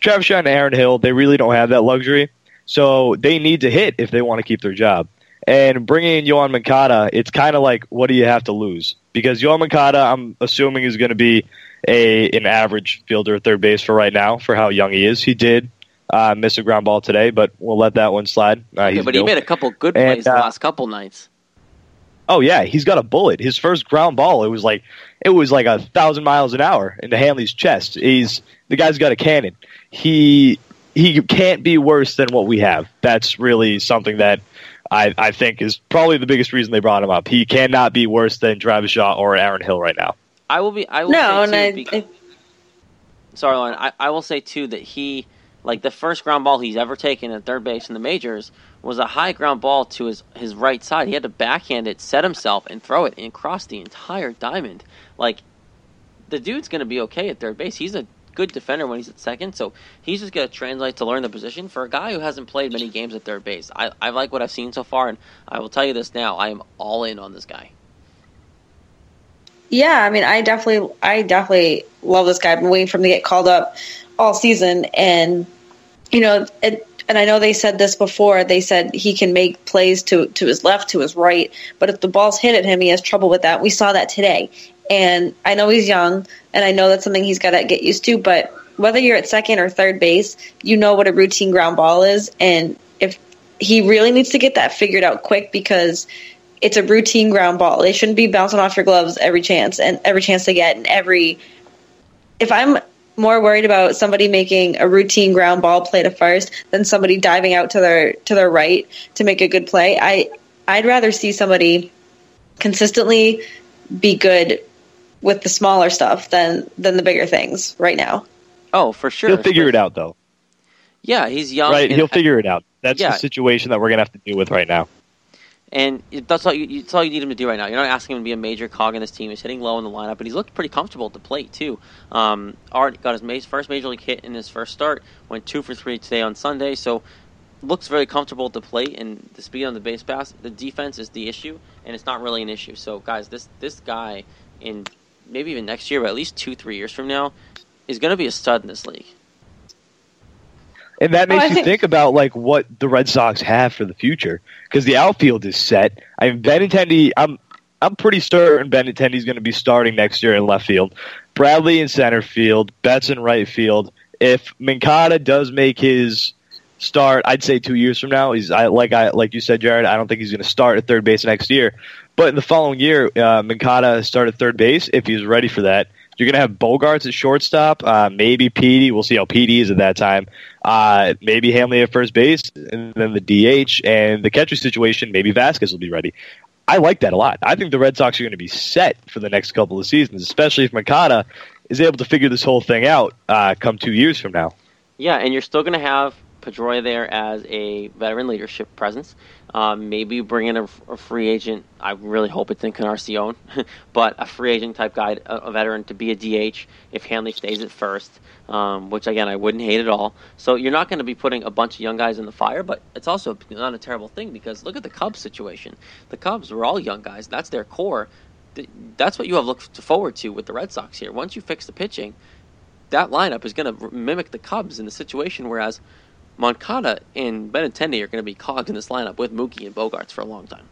Travis Shaw and Aaron Hill, they really don't have that luxury, so they need to hit if they want to keep their job. And bringing in Yoan Moncada, it's kind of like, what do you have to lose? Because Yoan Moncada, I'm assuming, is going to be a an average fielder at third base for right now for how young he is. He did uh, miss a ground ball today, but we'll let that one slide. Uh, yeah, but he made a couple good And, plays the uh, last couple nights. Oh yeah, he's got a bullet. His first ground ball, it was like it was like a thousand miles an hour into Hanley's chest. He's the guy's got a cannon. He he can't be worse than what we have. That's really something that I, I think is probably the biggest reason they brought him up. He cannot be worse than Travis Shaw or Aaron Hill right now. I will be. I will No, say and too, I, bec- sorry, Lauren. I, I will say too that he, like the first ground ball he's ever taken at third base in the majors, was a high ground ball to his his right side. He had to backhand it, set himself, and throw it and cross the entire diamond. Like the dude's going to be okay at third base. He's a good defender when he's at second, so he's just going to translate to learn the position for a guy who hasn't played many games at third base. I, I like what I've seen so far, and I will tell you this now: I am all in on this guy. Yeah, I mean, I definitely, I definitely love this guy. I've been waiting for him to get called up all season, and you know, it, and I know they said this before. They said he can make plays to to his left, to his right, but if the ball's hit at him, he has trouble with that. We saw that today, and I know he's young, and I know that's something he's got to get used to. But whether you're at second or third base, you know what a routine ground ball is, and if he really needs to get that figured out quick because it's a routine ground ball. They shouldn't be bouncing off your gloves every chance and every chance they get and every if I'm more worried about somebody making a routine ground ball play to first than somebody diving out to their to their right to make a good play. I I'd rather see somebody consistently be good with the smaller stuff than than the bigger things right now. Oh, for sure. He'll figure it out though. Yeah, he's young. right? He'll figure it out. That's Yeah. the situation that we're gonna have to deal with right now. And that's all you, that's all you need him to do right now. You're not asking him to be a major cog in this team. He's hitting low in the lineup, but he's looked pretty comfortable at the plate too. Um, already got his ma- first major league hit in his first start. Went two for three today on Sunday, so looks very comfortable at the plate. And the speed on the base pass, the defense is the issue, and it's not really an issue. So guys, this this guy in maybe even next year, but at least two three years from now, is going to be a stud in this league. And that Oh, makes I you think- think about like what the Red Sox have for the future because the outfield is set. I mean, Benintendi, I'm I'm pretty certain Benintendi's going to be starting next year in left field. Bradley in center field, Betts in right field. If Moncada does make his start, I'd say two years from now. He's I, like I like you said, Jared. I don't think he's going to start at third base next year. But in the following year, uh, Moncada started third base if he's ready for that. You're going to have Bogaerts at shortstop, uh, maybe Petey. We'll see how Petey is at that time. Uh, maybe Hanley at first base, and then the DH and the catcher situation. Maybe Vazquez will be ready. I like that a lot. I think the Red Sox are going to be set for the next couple of seasons, especially if Moncada is able to figure this whole thing out uh, come two years from now. Yeah, and you're still going to have Pedroia there as a veteran leadership presence. Um, maybe bring in a, a free agent. I really hope it's Encarnacion, [laughs] but a free agent type guy, a, a veteran to be a DH if Hanley stays at first, um, which again I wouldn't hate at all. So you're not going to be putting a bunch of young guys in the fire, but it's also not a terrible thing because look at the Cubs situation. The Cubs were all young guys. That's their core. That's what you have looked forward to with the Red Sox here. Once you fix the pitching, that lineup is going to mimic the Cubs in the situation, whereas Moncada and Benintendi are going to be cogs in this lineup with Mookie and Bogaerts for a long time.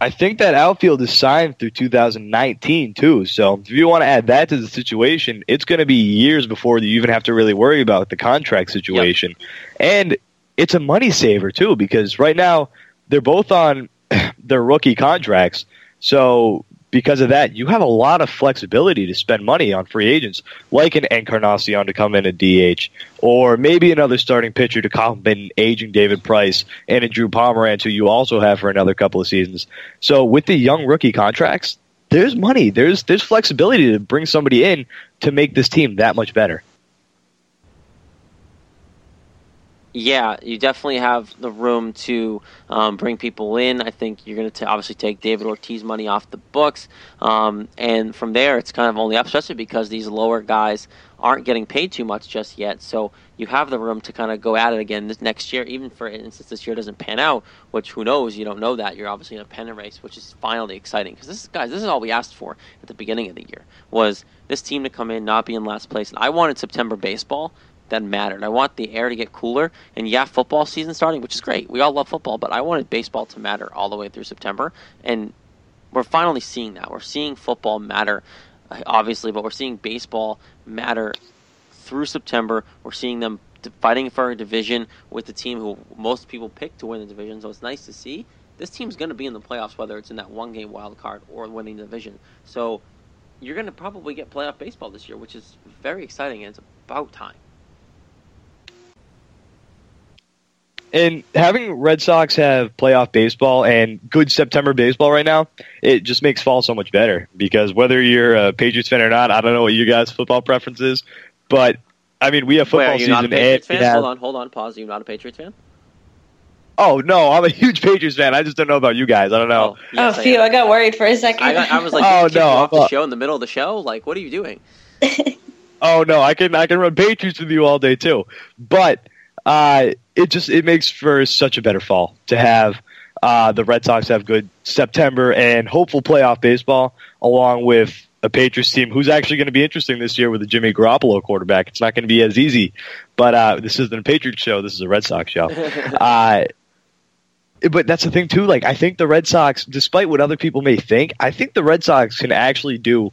I think that outfield is signed through 2019 too. So if you want to add that to the situation, it's going to be years before you even have to really worry about the contract situation. And it's a money saver too because right now they're both on [clears throat] their rookie contracts. So because of that, you have a lot of flexibility to spend money on free agents, like an Encarnacion to come in at DH, or maybe another starting pitcher to complement an aging David Price and a Drew Pomeranz, who you also have for another couple of seasons. So with the young rookie contracts, there's money, there's there's flexibility to bring somebody in to make this team that much better. Yeah, you definitely have the room to um, bring people in. I think you're going to obviously take David Ortiz money off the books, um, and from there it's kind of only up, especially because these lower guys aren't getting paid too much just yet. So you have the room to kind of go at it again this next year, even for instance this year doesn't pan out, which who knows? You don't know that. You're obviously in a pennant race, which is finally exciting because this is guys, this is all we asked for at the beginning of the year was this team to come in, not be in last place. And I wanted September baseball that mattered. I want the air to get cooler, and yeah, football season starting, which is great. We all love football, but I wanted baseball to matter all the way through September, and we're finally seeing that. We're seeing football matter, uh, obviously, but we're seeing baseball matter through September. We're seeing them fighting for a division with the team who most people pick to win the division, so it's nice to see. This team's going to be in the playoffs, whether it's in that one game wild card or winning the division. So you're going to probably get playoff baseball this year, which is very exciting, and it's about time. And having Red Sox have playoff baseball and good September baseball right now, it just makes fall so much better. Because whether you're a Patriots fan or not, I don't know what you guys' football preference is, but I mean, we have football Wait, are you season. not a Patriots fan? have- Hold on, hold on, pause. Are you not a Patriots fan? Oh no, I'm a huge Patriots fan. I just don't know about you guys. I don't know. Oh, oh phew! I got worried for a second. I, got, I was like, [laughs] Oh, did no, off I'm the a- show in the middle of the show? Like, what are you doing? [laughs] Oh no, I can I can run Patriots with you all day too. But uh, it just it makes for such a better fall to have uh, the Red Sox have good September and hopeful playoff baseball along with a Patriots team who's actually going to be interesting this year with the Jimmy Garoppolo quarterback. It's not going to be as easy, but uh, this isn't a Patriots show. This is a Red Sox show. [laughs] uh, but that's the thing too. Like I think the Red Sox, despite what other people may think, I think the Red Sox can actually do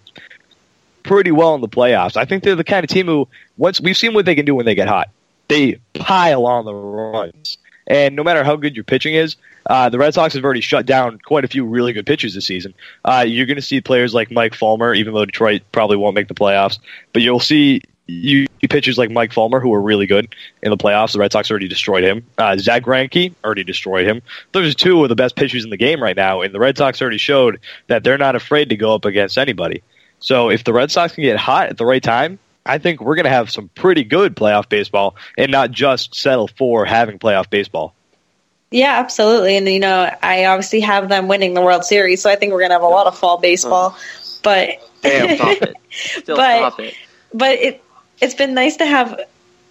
pretty well in the playoffs. I think they're the kind of team who once we've seen what they can do when they get hot. They pile on the runs, and no matter how good your pitching is, uh, the Red Sox have already shut down quite a few really good pitchers this season. Uh, you're going to see players like Mike Fulmer, even though Detroit probably won't make the playoffs, but you'll see you pitchers like Mike Fulmer who are really good in the playoffs. The Red Sox already destroyed him. Uh, Zack Greinke already destroyed him. Those are two of the best pitchers in the game right now, and the Red Sox already showed that they're not afraid to go up against anybody. So if the Red Sox can get hot at the right time, I think we're going to have some pretty good playoff baseball and not just settle for having playoff baseball. Yeah, absolutely. And you know, I obviously have them winning the World Series, so I think we're gonna have a lot of fall baseball. But Damn, stop it. [laughs] Still But- stop it. but it it's been nice to have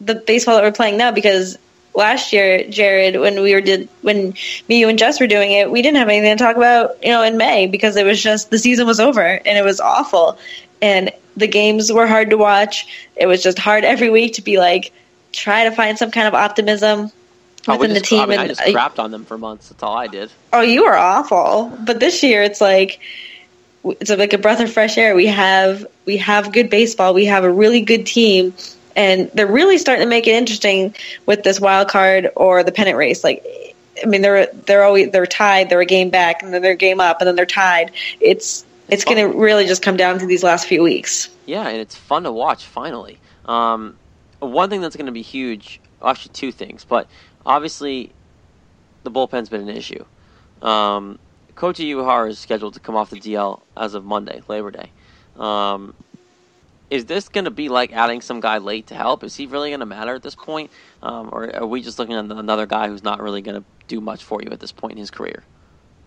the baseball that we're playing now because last year, Jared, when we were did when me, you, and Jess were doing it, we didn't have anything to talk about, you know, in May because it was just the season was over and it was awful, and the games were hard to watch. It was just hard every week to be like try to find some kind of optimism Oh, within the team. I, mean, I and just I- crapped on them for months. That's all I did. Oh, you were awful. But this year, it's like it's like a breath of fresh air. We have we have good baseball. We have a really good team, and they're really starting to make it interesting with this wild card or the pennant race. Like, I mean, they're they're always they're tied. They're a game back, and then they're a game up, and then they're tied. It's it's, going to really just come down to these last few weeks. Yeah, and it's fun to watch. Finally, um, one thing that's going to be huge. Actually, two things, but obviously, the bullpen's been an issue. Um, Kota Uehara is scheduled to come off the DL as of Monday, Labor Day. Um, is this going to be like adding some guy late to help? Is he really going to matter at this point, um, or are we just looking at another guy who's not really going to do much for you at this point in his career,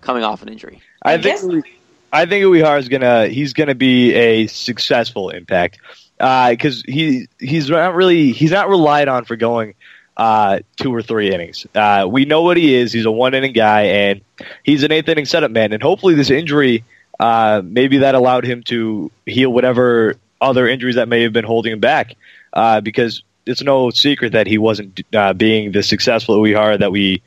coming off an injury? I think I think Uehara is gonna he's gonna be a successful impact because he he's not really he's not relied on for going uh, two or three innings. Uh, we know what he is. He's a one inning guy and he's an eighth inning setup man. And hopefully this injury uh, maybe that allowed him to heal whatever other injuries that may have been holding him back uh, because it's no secret that he wasn't uh, being the successful Uehara that we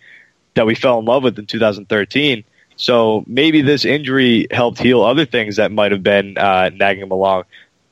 that we fell in love with in 2013. So maybe this injury helped heal other things that might have been uh, nagging him along.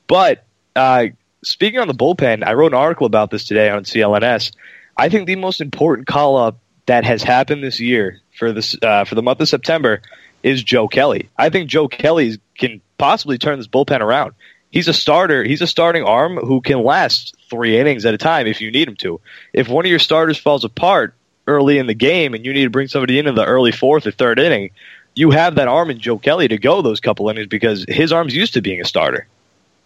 But uh, speaking on the bullpen, I wrote an article about this today on CLNS. I think the most important call up that has happened this year for this uh, for the month of September is Joe Kelly. I think Joe Kelly can possibly turn this bullpen around. He's a starter. He's a starting arm who can last three innings at a time if you need him to. If one of your starters falls apart early in the game and you need to bring somebody in in the early fourth or third inning, you have that arm in Joe Kelly to go those couple innings because his arm's used to being a starter.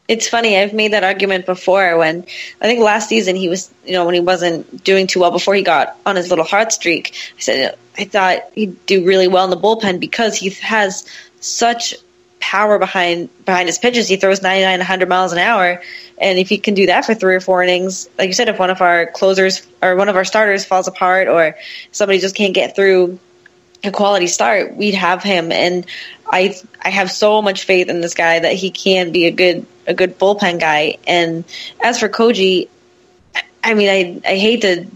it's funny. I've made that argument before when I think last season he was, you know, when he wasn't doing too well before he got on his little heart streak. I said I thought he'd do really well in the bullpen because he has such power behind behind his pitches. He throws 99, 100 miles an hour, and if he can do that for three or four innings, like you said, if one of our closers or one of our starters falls apart or somebody just can't get through a quality start, we'd have him. And I I have so much faith in this guy that he can be a good a good bullpen guy. And as for Koji, I mean, I I hate to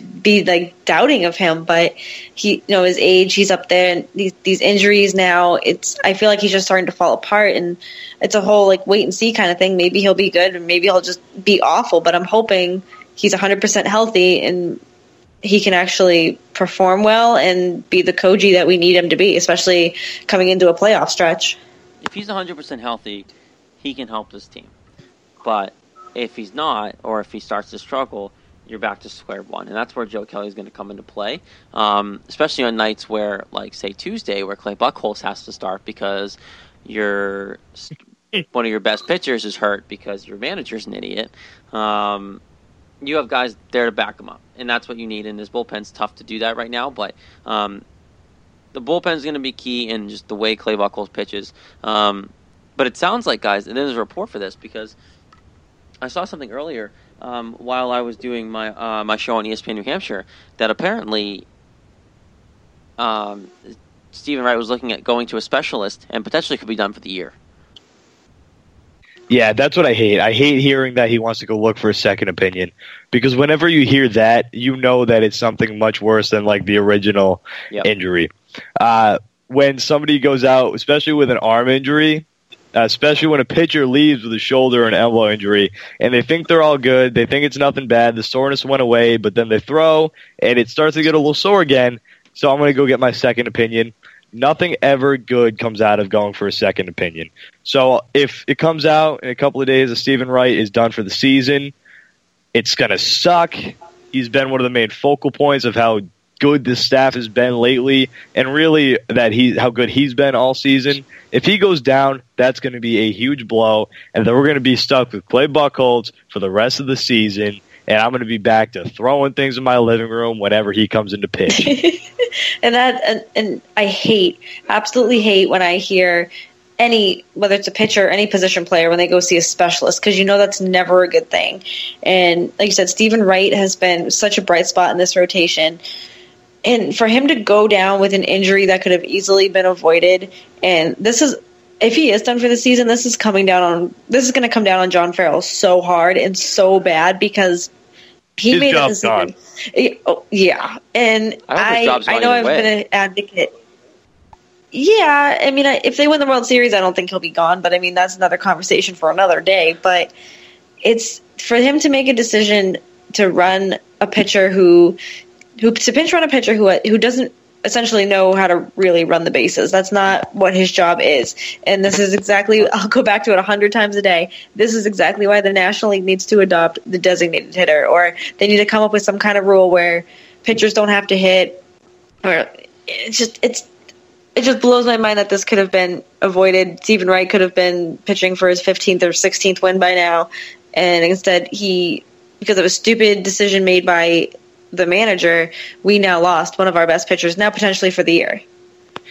be like doubting of him, but he, you know, his age, he's up there, and these these injuries now, it's I feel like he's just starting to fall apart, and it's a whole like wait and see kind of thing. Maybe he'll be good, and maybe he'll just be awful. But I'm hoping he's 100% healthy and he can actually perform well and be the Koji that we need him to be, especially coming into a playoff stretch. If he's 100% healthy, he can help this team. But if he's not, or if he starts to struggle, you're back to square one, and that's where Joe Kelly is going to come into play, um, especially on nights where, like, say Tuesday, where Clay Buchholz has to start because your [laughs] one of your best pitchers is hurt because your manager's an idiot. Um, you have guys there to back them up, and that's what you need. And this bullpen's tough to do that right now, but um, the bullpen's going to be key in just the way Clay Buchholz pitches. Um, but it sounds like, guys, and there's a report for this because I saw something earlier um, while I was doing my uh, my show on ESPN New Hampshire that apparently um, Steven Wright was looking at going to a specialist and potentially could be done for the year. Yeah, that's what I hate. I hate hearing that he wants to go look for a second opinion because whenever you hear that, you know that it's something much worse than like the original Yep. injury. Uh, when somebody goes out, especially with an arm injury, Uh, especially when a pitcher leaves with a shoulder and elbow injury, and they think they're all good, they think it's nothing bad, the soreness went away, but then they throw and it starts to get a little sore again. So I'm going to go get my second opinion. Nothing ever good comes out of going for a second opinion. So if it comes out in a couple of days that Steven Wright is done for the season, it's going to suck. He's been one of the main focal points of how good this staff has been lately, and really that he how good he's been all season. If he goes down, that's going to be a huge blow, and then we're going to be stuck with Clay Buchholz for the rest of the season. And I'm going to be back to throwing things in my living room whenever he comes into [laughs] pitch. and that and, and I hate absolutely hate when I hear any whether it's a pitcher or any position player when they go see a specialist because you know that's never a good thing. And like you said, Steven Wright has been such a bright spot in this rotation. And for him to go down with an injury that could have easily been avoided, and this is if he is done for the season, this is coming down on this is going to come down on John Farrell so hard and so bad because he His made a decision. Oh, yeah, and I I, I, know I've way. been an advocate. Yeah, I mean, I- if they win the World Series, I don't think he'll be gone. But I mean, that's another conversation for another day. But it's for him to make a decision to run a pitcher who, to pinch run a pitcher who who doesn't essentially know how to really run the bases. That's not what his job is. And this is exactly I'll go back to it a hundred times a day. This is exactly why the National League needs to adopt the designated hitter, or they need to come up with some kind of rule where pitchers don't have to hit. Or it's just it's it just blows my mind that this could have been avoided. Steven Wright could have been pitching for his 15th or 16th win by now, and instead he, because of a stupid decision made by the manager, we now lost one of our best pitchers, now potentially for the year.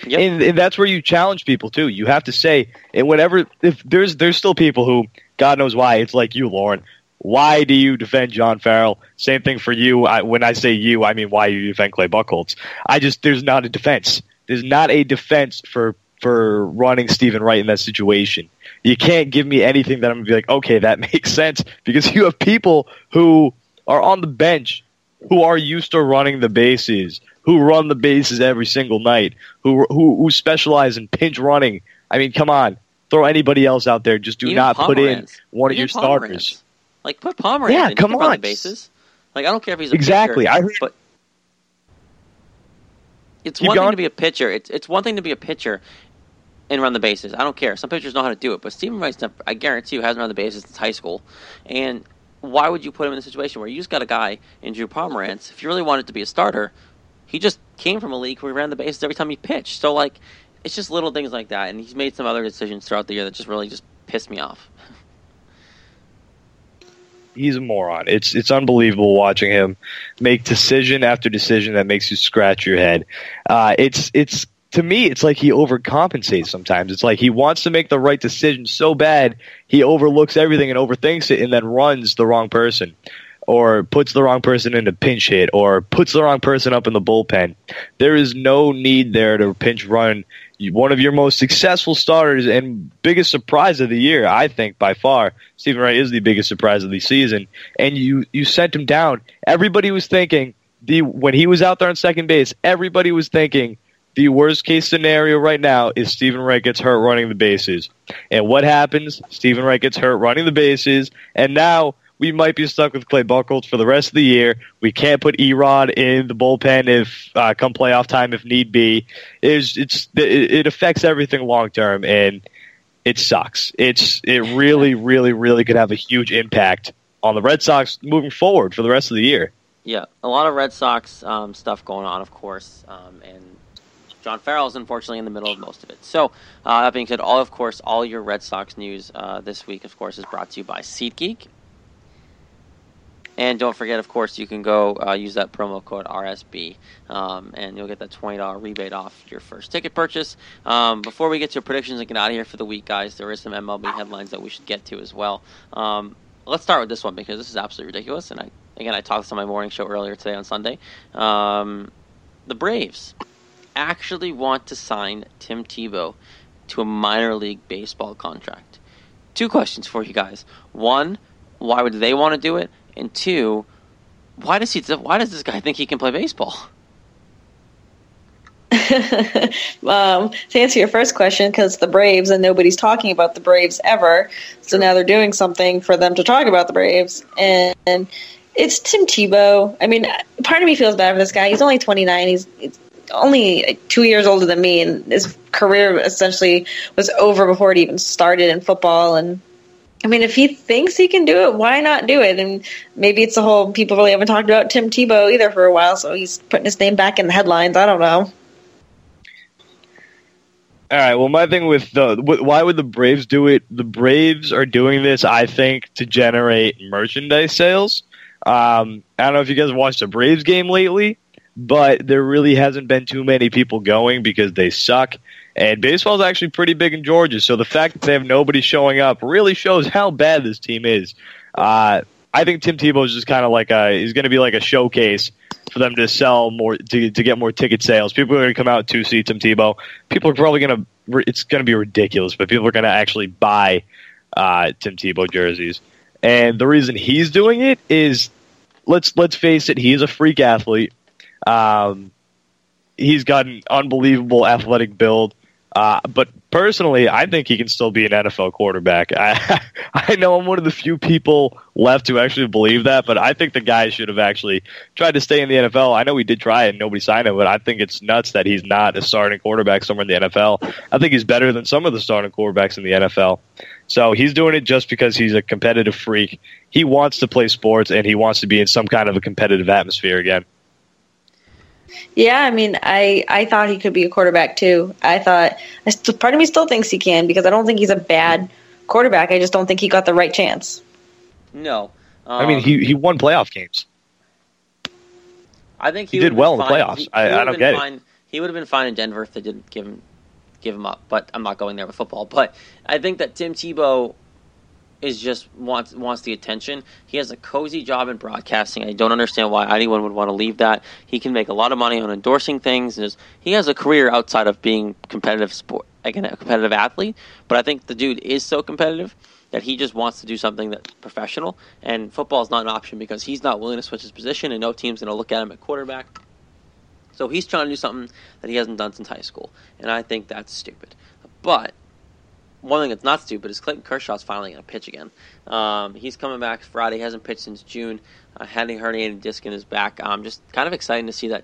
Yep. and, and that's where you challenge people too. You have to say, and whatever, if there's there's still people who God knows why it's like you, Lauren. Why do you defend John Farrell? Same thing for you. I, when I say you, I mean why you defend Clay Buchholz. I just there's not a defense. There's not a defense for for running Steven Wright in that situation. You can't give me anything that I'm gonna be like, okay, that [laughs] makes sense because you have people who are on the bench who are used to running the bases, who run the bases every single night, who who, who specialize in pinch running. I mean, come on, throw anybody else out there. Just do Even not put in one of Even your starters. Like put Pomeranz Yeah, in. Come can run on. the bases. Like I don't care if he's a Exactly. pitcher, I heard- but it's Keep one thing to be a pitcher. It's it's one thing to be a pitcher and run the bases. I don't care. Some pitchers know how to do it, but Steven never, I guarantee you hasn't run the bases since high school. And why would you put him in a situation where you just got a guy in Drew Pomeranz? If you really wanted to be a starter, he just came from a league where he ran the bases every time he pitched. So like, it's just little things like that. And he's made some other decisions throughout the year that just really just pissed me off. [laughs] he's a moron. It's it's unbelievable watching him make decision after decision that makes you scratch your head. Uh, it's it's to me, it's like he overcompensates sometimes. It's like he wants to make the right decision so bad he overlooks everything and overthinks it, and then runs the wrong person or puts the wrong person in a pinch hit or puts the wrong person up in the bullpen. There is no need there to pinch run one of your most successful starters and biggest surprise of the year, I think by far. Steven Wright is the biggest surprise of the season, and you you sent him down. Everybody was thinking the when he was out there on second base, everybody was thinking the worst case scenario right now is Steven Wright gets hurt running the bases. And what happens? Steven Wright gets hurt running the bases, and now we might be stuck with Clay Buchholz for the rest of the year. We can't put E-Rod in the bullpen if uh, come playoff time if need be. It's, it's it affects everything long term, and it sucks. It's it really, really, really could have a huge impact on the Red Sox moving forward for the rest of the year. Yeah, a lot of Red Sox um, stuff going on, of course, um, and John Farrell is unfortunately in the middle of most of it. So, uh, that being said, all of course, all your Red Sox news uh, this week, of course, is brought to you by SeatGeek. And don't forget, of course, you can go uh, use that promo code RSB, um, and you'll get that twenty dollar rebate off your first ticket purchase. Um, before we get to predictions and get out of here for the week, guys, there is some MLB headlines that we should get to as well. Um, let's start with this one because this is absolutely ridiculous. And I again, I talked on my morning show earlier today on Sunday. Um, the Braves actually want to sign Tim Tebow to a minor league baseball contract. Two questions for you guys. One, why would they want to do it? And two, why does he? Why does this guy think he can play baseball? [laughs] [laughs] um, to answer your first question, because the Braves and nobody's talking about the Braves ever, so now they're doing something for them to talk about the Braves, and, and it's Tim Tebow. I mean, part of me feels bad for this guy. He's only 29. He's, he's only two years older than me, and his career essentially was over before it even started in football. And I mean, if he thinks he can do it, why not do it? And maybe it's the whole people really haven't talked about Tim Tebow either for a while, so he's putting his name back in the headlines. I don't know. All right. Well, my thing with the why would the Braves do it? The Braves are doing this, I think, to generate merchandise sales. Um, I don't know if you guys watched a Braves game lately, but there really hasn't been too many people going because they suck. And baseball is actually pretty big in Georgia, so the fact that they have nobody showing up really shows how bad this team is. Uh, I think Tim Tebow is just kind of like a he's going to be like a showcase for them to sell more to to get more ticket sales. People are going to come out to see Tim Tebow. People are probably going to it's going to be ridiculous, but people are going to actually buy uh, Tim Tebow jerseys. And the reason he's doing it is let's let's face it, he is a freak athlete. Um, he's got an unbelievable athletic build. Uh, but personally, I think he can still be an NFL quarterback. [laughs] I, I know I'm one of the few people left who actually believe that, but I think the guy should have actually tried to stay in the NFL. I know he did try and nobody signed him, but I think it's nuts that he's not a starting quarterback somewhere in the NFL. I think he's better than some of the starting quarterbacks in the NFL. So he's doing it just because he's a competitive freak. He wants to play sports and he wants to be in some kind of a competitive atmosphere again. Yeah, I mean, I I thought he could be a quarterback too. I thought part of me still thinks he can because I don't think he's a bad quarterback. I just don't think he got the right chance. No, um, I mean he he won playoff games. I think he, he did well in the playoffs. He, I, I don't get fine. it. He would have been fine in Denver if they didn't give him give him up. But I'm not going there with football. But I think that Tim Tebow is just wants wants the attention. He has a cozy job in broadcasting. I don't understand why anyone would want to leave that. He can make a lot of money on endorsing things. He has a career outside of being competitive sport, like a competitive athlete. But I think the dude is so competitive that he just wants to do something that's professional. And football is not an option because he's not willing to switch his position, and no team's going to look at him at quarterback. So he's trying to do something that he hasn't done since high school, and I think that's stupid. But one thing that's not stupid is Clayton Kershaw's finally going to pitch again. Um, he's coming back Friday. He hasn't pitched since June. Uh, had a herniated disc in his back. Um, just kind of excited to see that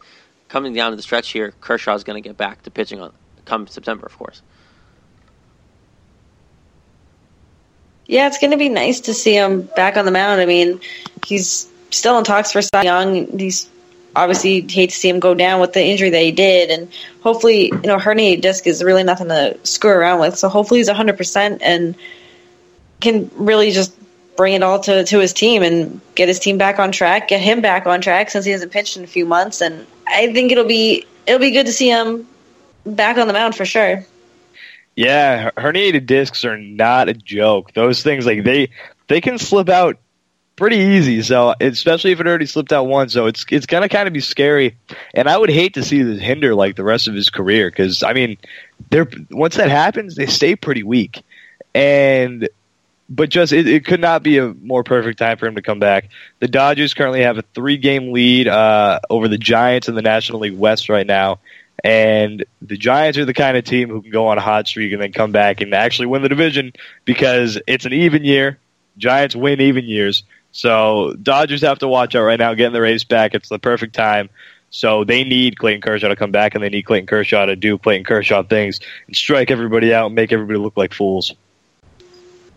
coming down to the stretch here. Kershaw's going to get back to pitching on come September, of course. Yeah, it's going to be nice to see him back on the mound. I mean, he's still in talks for Cy Young. He's obviously hate to see him go down with the injury that he did, and hopefully, you know, herniated disc is really nothing to screw around with. So hopefully, he's 100 percent and can really just bring it all to, to his team and get his team back on track, get him back on track since he hasn't pitched in a few months. And I think it'll be it'll be good to see him back on the mound for sure. Yeah, herniated discs are not a joke. Those things like they they can slip out pretty easy. So especially if it already slipped out once, so it's it's gonna kind of be scary. And I would hate to see this hinder like the rest of his career because I mean, they're once that happens, they stay pretty weak. And but just it, it, could not be a more perfect time for him to come back. The Dodgers currently have a three game lead uh, over the Giants in the National League West right now. And the Giants are the kind of team who can go on a hot streak and then come back and actually win the division because it's an even year. Giants win even years. So Dodgers have to watch out right now, getting the race back. It's the perfect time. So they need Clayton Kershaw to come back, and they need Clayton Kershaw to do Clayton Kershaw things and strike everybody out and make everybody look like fools.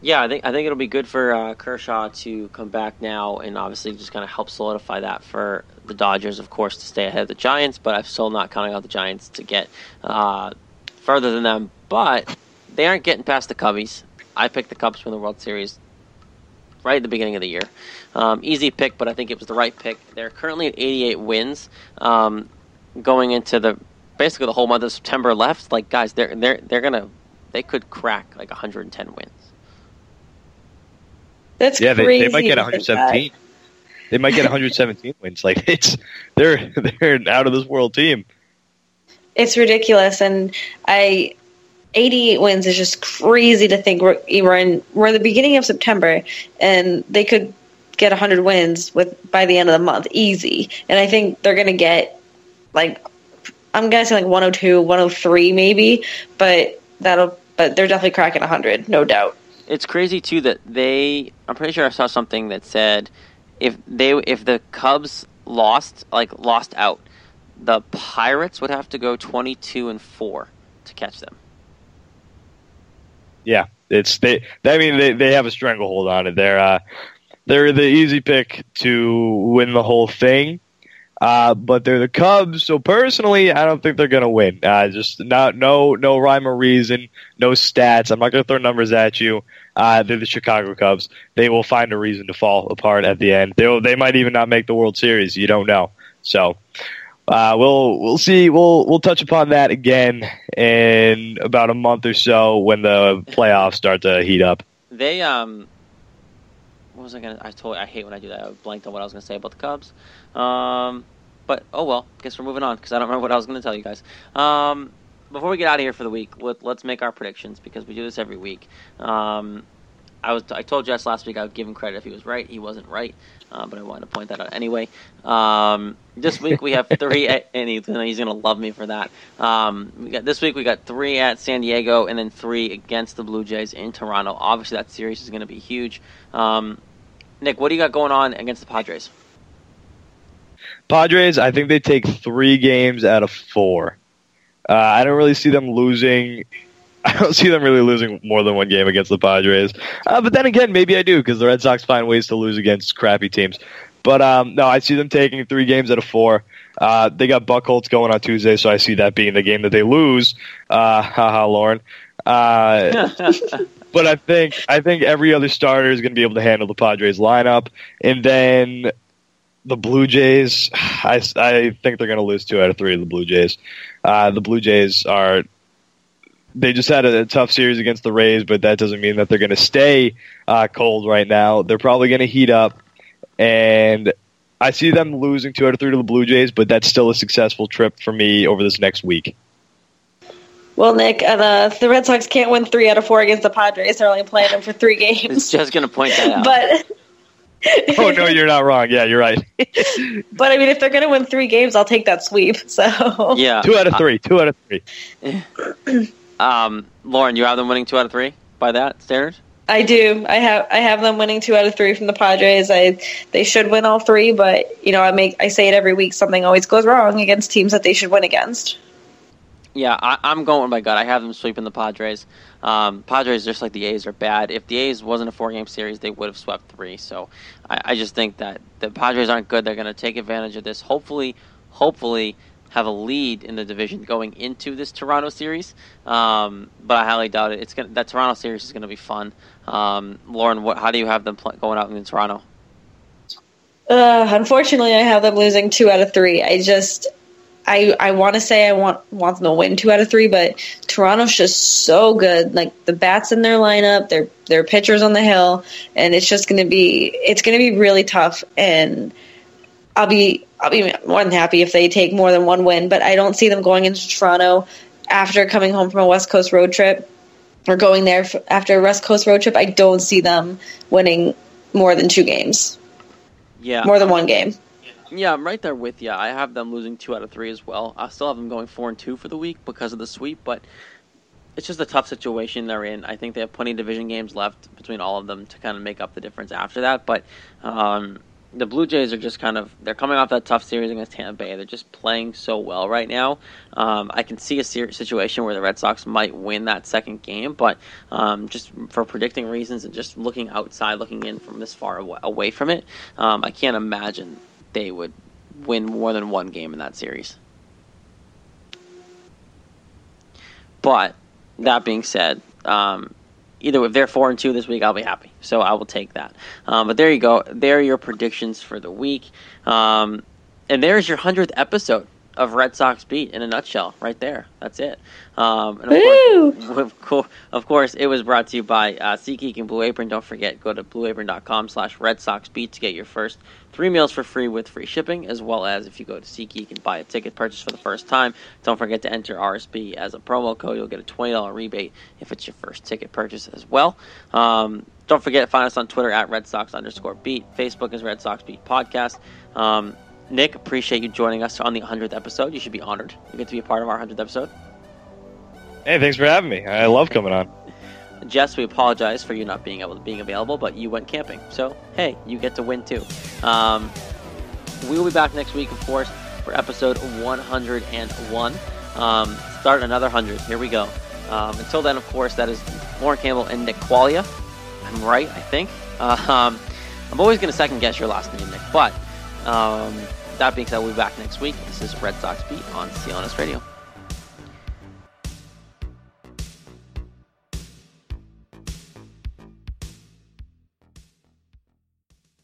Yeah, I think I think it'll be good for uh, Kershaw to come back now, and obviously just kind of help solidify that for the Dodgers, of course, to stay ahead of the Giants. But I'm still not counting out the Giants to get uh, further than them. But they aren't getting past the Cubbies. I picked the Cubs for the World Series right at the beginning of the year. Um, easy pick, but I think it was the right pick. They're currently at 88 wins, um, going into the basically the whole month of September left. Like guys, they're they're they're gonna they could crack like 110 wins. That's yeah, they, they, might get 117. They might get 117 wins. Like [laughs] it's they're [laughs] they're an out of this world team. It's ridiculous, and I 88 wins is just crazy to think we're we're in we're in the beginning of September, and they could get 100 wins with by the end of the month easy. And I think they're gonna get like I'm say like 102, 103 maybe, but that'll but they're definitely cracking 100, no doubt it's crazy too that they. I'm pretty sure I saw something that said if they if the Cubs lost like lost out, the Pirates would have to go 22 and four to catch them. Yeah, it's they. I mean, they they have a stranglehold on it. They're uh, they're the easy pick to win the whole thing. Uh, but they're the Cubs, so personally, I don't think they're going to win. Uh, just not no no rhyme or reason, no stats. I'm not going to throw numbers at you. Uh, they're the Chicago Cubs. They will find a reason to fall apart at the end. They they might even not make the World Series. You don't know. So uh, we'll we'll see. We'll we'll touch upon that again in about a month or so when the playoffs start to heat up. They um what was I gonna? I told I hate when I do that. I blanked on what I was gonna say about the Cubs. Um, but oh well, guess we're moving on because I don't remember what I was to tell you guys. Um, before we get out of here for the week, let, us make our predictions because we do this every week. Um, I was I told Jess last week I would give him credit if he was right. He wasn't right, uh, but I wanted to point that out anyway. Um, this week we have three, [laughs] at, and he's gonna, he's gonna love me for that. Um, we got this week we got three at San Diego, and then three against the Blue Jays in Toronto. Obviously, that series is going to be huge. Um, Nick, what do you got going on against the Padres? Padres, I think they take three games out of four. Uh, I don't really see them losing. [laughs] I don't see them really losing more than one game against the Padres. Uh, but then again, maybe I do because the Red Sox find ways to lose against crappy teams. But um, no, I see them taking three games out of four. Uh, they got Buchholz going on Tuesday, so I see that being the game that they lose. Uh, haha, Lauren. Uh, [laughs] but I think I think every other starter is going to be able to handle the Padres lineup, and then the Blue Jays, [sighs] I, I think they're going to lose two out of three of the Blue Jays. Uh, the Blue Jays are they just had a, a, tough series against the Rays, but that doesn't mean that they're going to stay uh, cold right now. They're probably going to heat up, and I see them losing two out of three to the Blue Jays, but that's still a successful trip for me over this next week. Well, Nick, uh, the Red Sox can't win three out of four against the Padres. They're only playing them for three games. It's just going to point that [laughs] out. But [laughs] oh no, you're not wrong. Yeah, you're right. [laughs] but I mean, if they're going to win three games, I'll take that sweep. So yeah, two out of three. Two out of three. [clears throat] um, Lauren, you have them winning two out of three by that standard. I do. I have I have them winning two out of three from the Padres. I they should win all three, but you know I make I say it every week. Something always goes wrong against teams that they should win against. Yeah, I, am going by gut. I have them sweeping the Padres. Um, Padres, just like the A's, are bad. If the A's wasn't a four-game series, they would have swept three. So I, I just think that the Padres aren't good. They're going to take advantage of this. Hopefully, hopefully, have a lead in the division going into this Toronto series. Um, but I highly doubt it. It's gonna, that Toronto series is going to be fun. Um, Lauren, what, how do you have them pl- going out in Toronto? Uh, unfortunately, I have them losing two out of three. I just, I, I want to say I want want them to win two out of three, but Toronto's just so good. Like the bats in their lineup, their their pitchers on the hill, and it's just going to be it's going to be really tough. And I'll be I'll be more than happy if they take more than one win, but I don't see them going into Toronto after coming home from a West Coast road trip or going there after a West Coast road trip. I don't see them winning more than two games. Yeah, more than one game. Yeah, I'm right there with you. I have them losing two out of three as well. I still have them going four and two for the week because of the sweep, but it's just a tough situation they're in. I think they have plenty of division games left between all of them to kind of make up the difference after that. But um, the Blue Jays are just kind of they're coming off that tough series against Tampa Bay. They're just playing so well right now. Um, I can see a situation where the Red Sox might win that second game, but um, just for predicting reasons and just looking outside, looking in from this far away from it, um, I can't imagine they would win more than one game in that series. But that being said, um, either if they're four and two this week, I'll be happy. So I will take that. Um, but there you go. There are your predictions for the week. Um, and there's your hundredth episode of Red Sox beat in a nutshell, right there. That's it. Um, and of course, of course, it was brought to you by uh, SeatGeek and Blue Apron. Don't forget, go to blueapron.com slash Red Sox beat to get your first three meals for free with free shipping, as well as if you go to SeatGeek and buy a ticket purchase for the first time, don't forget to enter RSB as a promo code. You'll get a $20 rebate if it's your first ticket purchase as well. Um, don't forget, find us on Twitter at Red Sox underscore beat. Facebook is Red Sox Beat Podcast. Um, Nick, appreciate you joining us on the 100th episode. You should be honored. You get to be a part of our 100th episode. Hey, thanks for having me. I love coming on. Jess, we apologize for you not being able being available, but you went camping, so hey, you get to win too. Um, we will be back next week, of course, for episode 101. Um, start another 100. Here we go. Um, until then, of course, that is Lauren Campbell and Nick Qualia. I'm right, I think. Uh, [laughs] um, I'm always going to second guess your last name, Nick, but um, that being said, we'll be back next week. This is Red Sox Beat on CLNS Radio.